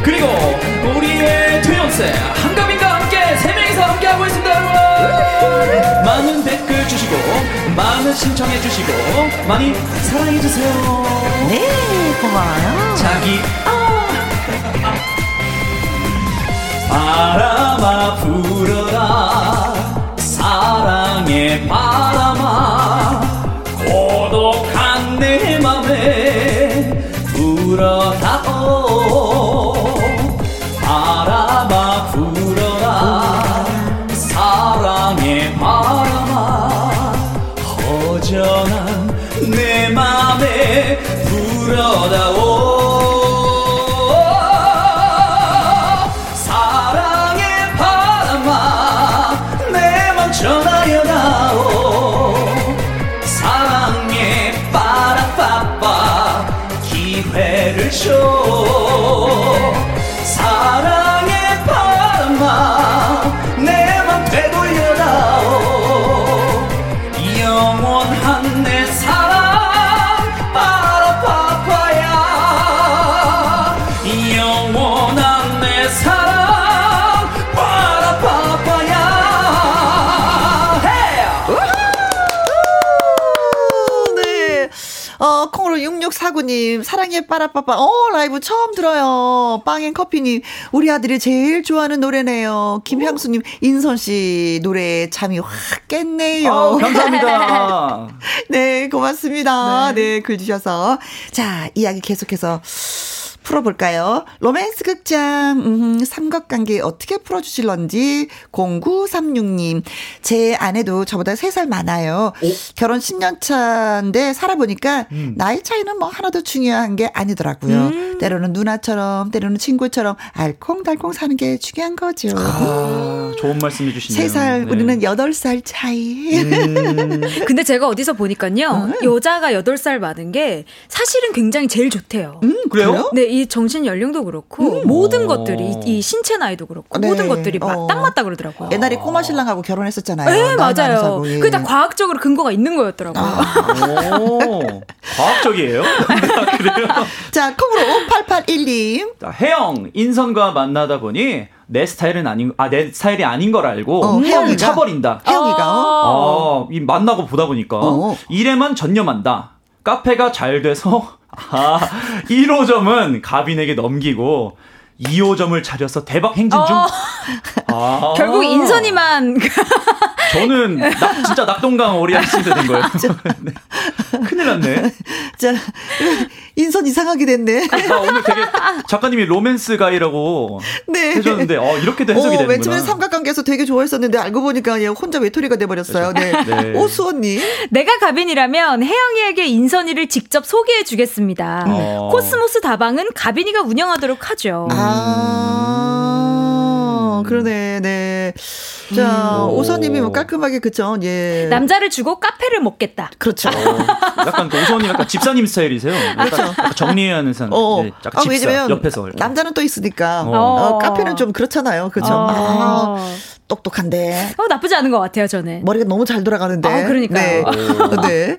그리고 우리의 최연세 한가빈과 함께 세 명이서 함께 하고 있습니다 여러분. 많은 댓글 주시고 많은 신청해 주시고 많이 사랑해 주세요. 네 고마워요. 자기 바람아 불어라. 사랑의 바람아. 고독한 내 맘에 불어다 불어 6649님, 사랑해 빠라빠빠. 어, 라이브 처음 들어요. 빵앤 커피님, 우리 아들이 제일 좋아하는 노래네요. 김향수님, 인선씨 노래 잠이 확 깼네요. 아우, 감사합니다. [laughs] 네, 고맙습니다. 네, 글 주셔서. 자, 이야기 계속해서. 풀어볼까요? 로맨스 극장, 음, 삼각관계 어떻게 풀어주실런지, 0936님. 제 아내도 저보다 3살 많아요. 결혼 10년 차인데 살아보니까, 음. 나이 차이는 뭐 하나도 중요한 게 아니더라고요. 때로는 누나처럼, 때로는 친구처럼, 알콩달콩 사는 게 중요한 거죠. 아, 좋은 말씀 해주시네요. 3살, 네. 우리는 8살 차이. 음, [laughs] 근데 제가 어디서 보니까요. 여자가 8살 많은 게 사실은 굉장히 제일 좋대요. 그래요? 네, 이 정신 연령도 그렇고 모든 것들이 이, 이 신체 나이도 그렇고 네. 모든 것들이 마- 어. 딱 맞다 그러더라고요. 옛날에 꼬마 신랑하고 결혼했었잖아요. 네, 맞아요. 예. 그게 다 과학적으로 근거가 있는 거였더라고요. [laughs] 오, 과학적이에요? [laughs] 그래요? 자, 콩으로 5881님. 자, 혜영, 인선과 만나다 보니 내 스타일은 아닌, 아, 내 스타일이 아닌 걸 알고 어, 혜영이가? 차버린다. 혜영이가, 어? 어, 이 만나고 보다 보니까 어. 일에만 전념한다. 카페가 잘 돼서 아, 1호점은 가빈에게 넘기고 2호점을 차려서 대박 행진 중. 어. 아, 결국 인선이만 저는 낙- 진짜 낙동강 오리알 신세 된 거예요. [laughs] 네. 큰일 났네. 자, 인선 이상하게 됐네. 아, 오늘 되게 작가님이 로맨스 guy라고 네. 해줬는데 어, 이렇게도 해석이 어, 되는구나. 맨 처음에 삼각관계에서 되게 좋아했었는데 알고 보니까 얘 혼자 외톨이가 돼버렸어요. 네. 네. 오수원님. 내가 가빈이라면 혜영이에게 인선이를 직접 소개해 주겠습니다. 어. 코스모스 다방은 가빈이가 운영하도록 하죠. 아, 그러네, 네. 자, 음. 오수원님이 뭐 깔끔하게, 그쵸, 예. 남자를 주고 카페를 먹겠다. 그렇죠. 약간 그 오선이 약간 집사님 스타일이세요. 약간, 약간 정리해야 하는 사람. 어. 네, 약간 아, 집사 왜냐면 옆에서. 이렇게. 남자는 또 있으니까. 어. 어, 카페는 좀 그렇잖아요. 그렇죠. 어. 아, 똑똑한데. 어, 나쁘지 않은 것 같아요, 저는. 머리가 너무 잘 돌아가는데. 아, 그러니까요. 네. [laughs] 네.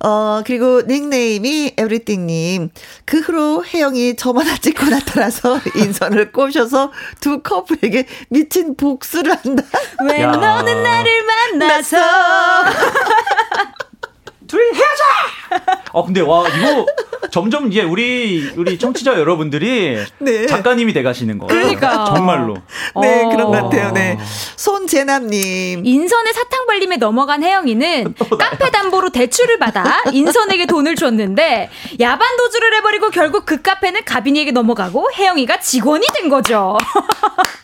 어, 그리고 닉네임이 에브리띵님. 그 후로 혜영이 저만 안 찍고 나타나서 [laughs] 인선을 꼬셔서 두 커플에게 미친 복수를 한다. 왜 야. 너는 나를 만나서 [laughs] 둘이 헤어져! 어, 근데 와, 이거 점점 이제 우리, 우리 청취자 여러분들이 네. 작가님이 돼 가시는 거예요. 그러니까. 정말로. 네, 어. 그런 것 같아요. 네. 손재남님. 인선의 사탕 발림에 넘어간 혜영이는 [laughs] 카페 담보로 대출을 받아 인선에게 돈을 줬는데 야반 도주를 해버리고 결국 그 카페는 가빈이에게 넘어가고 혜영이가 직원이 된 거죠. [laughs]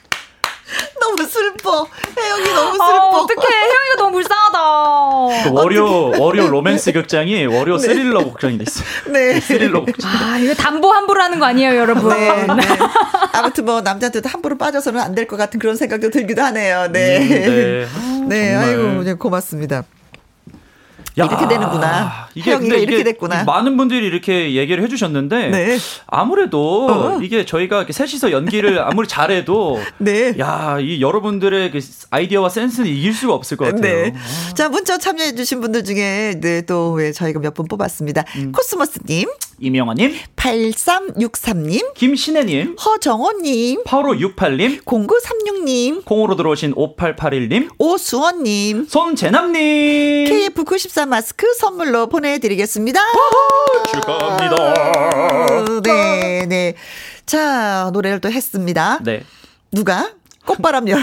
너무 슬퍼. 혜영이 너무 아, 슬퍼. 어떡해. 혜영이가 너무 불쌍하다. 그 월요, 월요 로맨스 극장이 월요 스릴러 극장이 됐어요. 네. 스릴러 극장. 아, 이거 담보 함부로 하는 거 아니에요, 여러분? 네, 네. 아무튼 뭐 남자한테도 함부로 빠져서는 안 될 것 같은 그런 생각도 들기도 하네요. 네. 음, 네. [laughs] 네, 정말. 아이고, 네, 고맙습니다. 야, 이렇게 되는구나. 혜영이가 이렇게 됐구나. 많은 분들이 이렇게 얘기를 해주셨는데 네. 아무래도 어. 이게 저희가 이렇게 셋이서 연기를 [laughs] 아무리 잘해도 네. 야, 이 여러분들의 그 아이디어와 센스는 이길 수가 없을 것 같아요. 네. 자, 문자 참여해주신 분들 중에, 네, 또, 왜 저희가 몇 분 뽑았습니다. 음. 코스모스님, 이명아님, 8363님, 김신혜님, 허정호님, 8568님, 0936님, 콩으로 들어오신 5881님, 오수원님, 손재남님, KF94 마스크 선물로 보내드리겠습니다. 축하합니다. 네, 네. 자, 노래를 또 했습니다. 네. 누가? 꽃바람 열.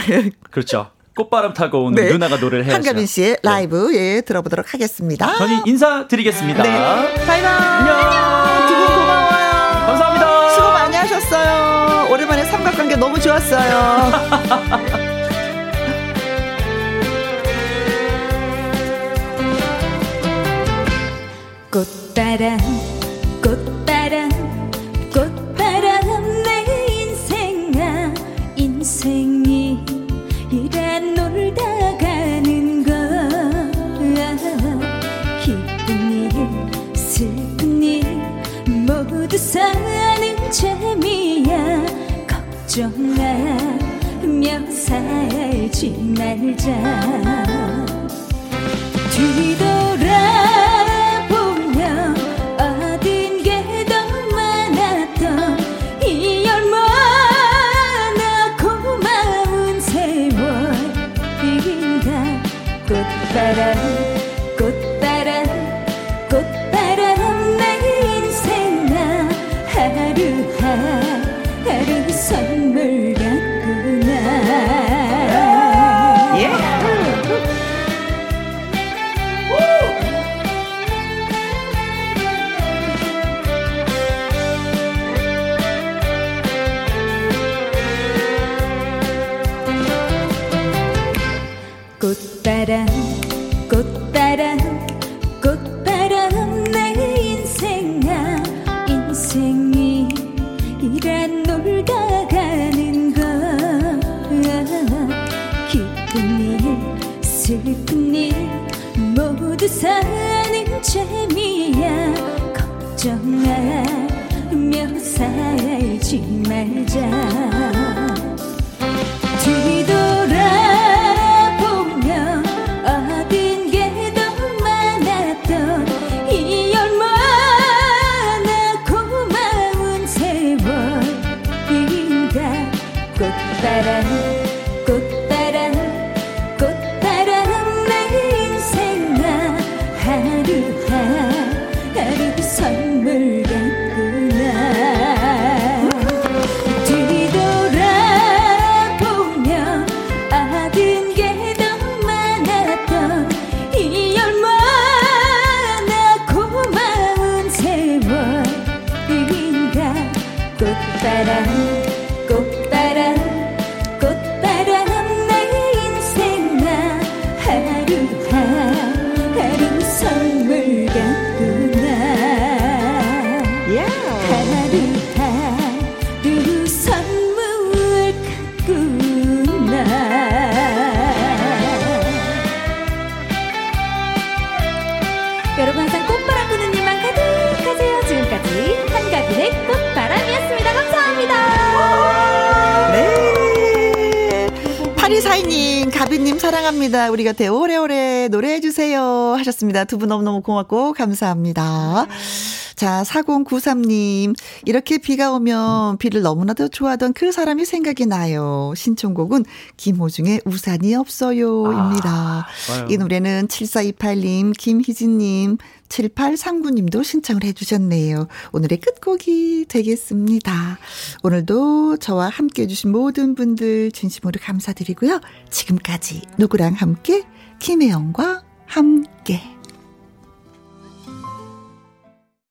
그렇죠. 꽃바람 타고 온 네. 누나가 노래를 해야죠. 한가빈 씨의 네. 라이브 예 들어보도록 하겠습니다. 저희 인사드리겠습니다. 네. 바이바이. 안녕. 두분 고마워요. 감사합니다. 수고 많이 하셨어요. 오랜만에 삼각관계 너무 좋았어요. [laughs] 꽃바람 꽃바람 꽃바람 내 인생아 인생 재미야. 걱정하며 살지 말자. 뒤돌아 우리 곁에 오래오래 노래해주세요. 하셨습니다. 두 분 너무너무 고맙고 감사합니다. 자, 4093님. 이렇게 비가 오면 비를 너무나도 좋아하던 그 사람이 생각이 나요. 신청곡은 김호중의 우산이 없어요. 입니다. 아, 이 노래는 7428님, 김희진님, 7839님도 신청을 해주셨네요. 오늘의 끝곡이 되겠습니다. 오늘도 저와 함께 해주신 모든 분들 진심으로 감사드리고요. 지금까지 누구랑 함께? 김혜영과 함께.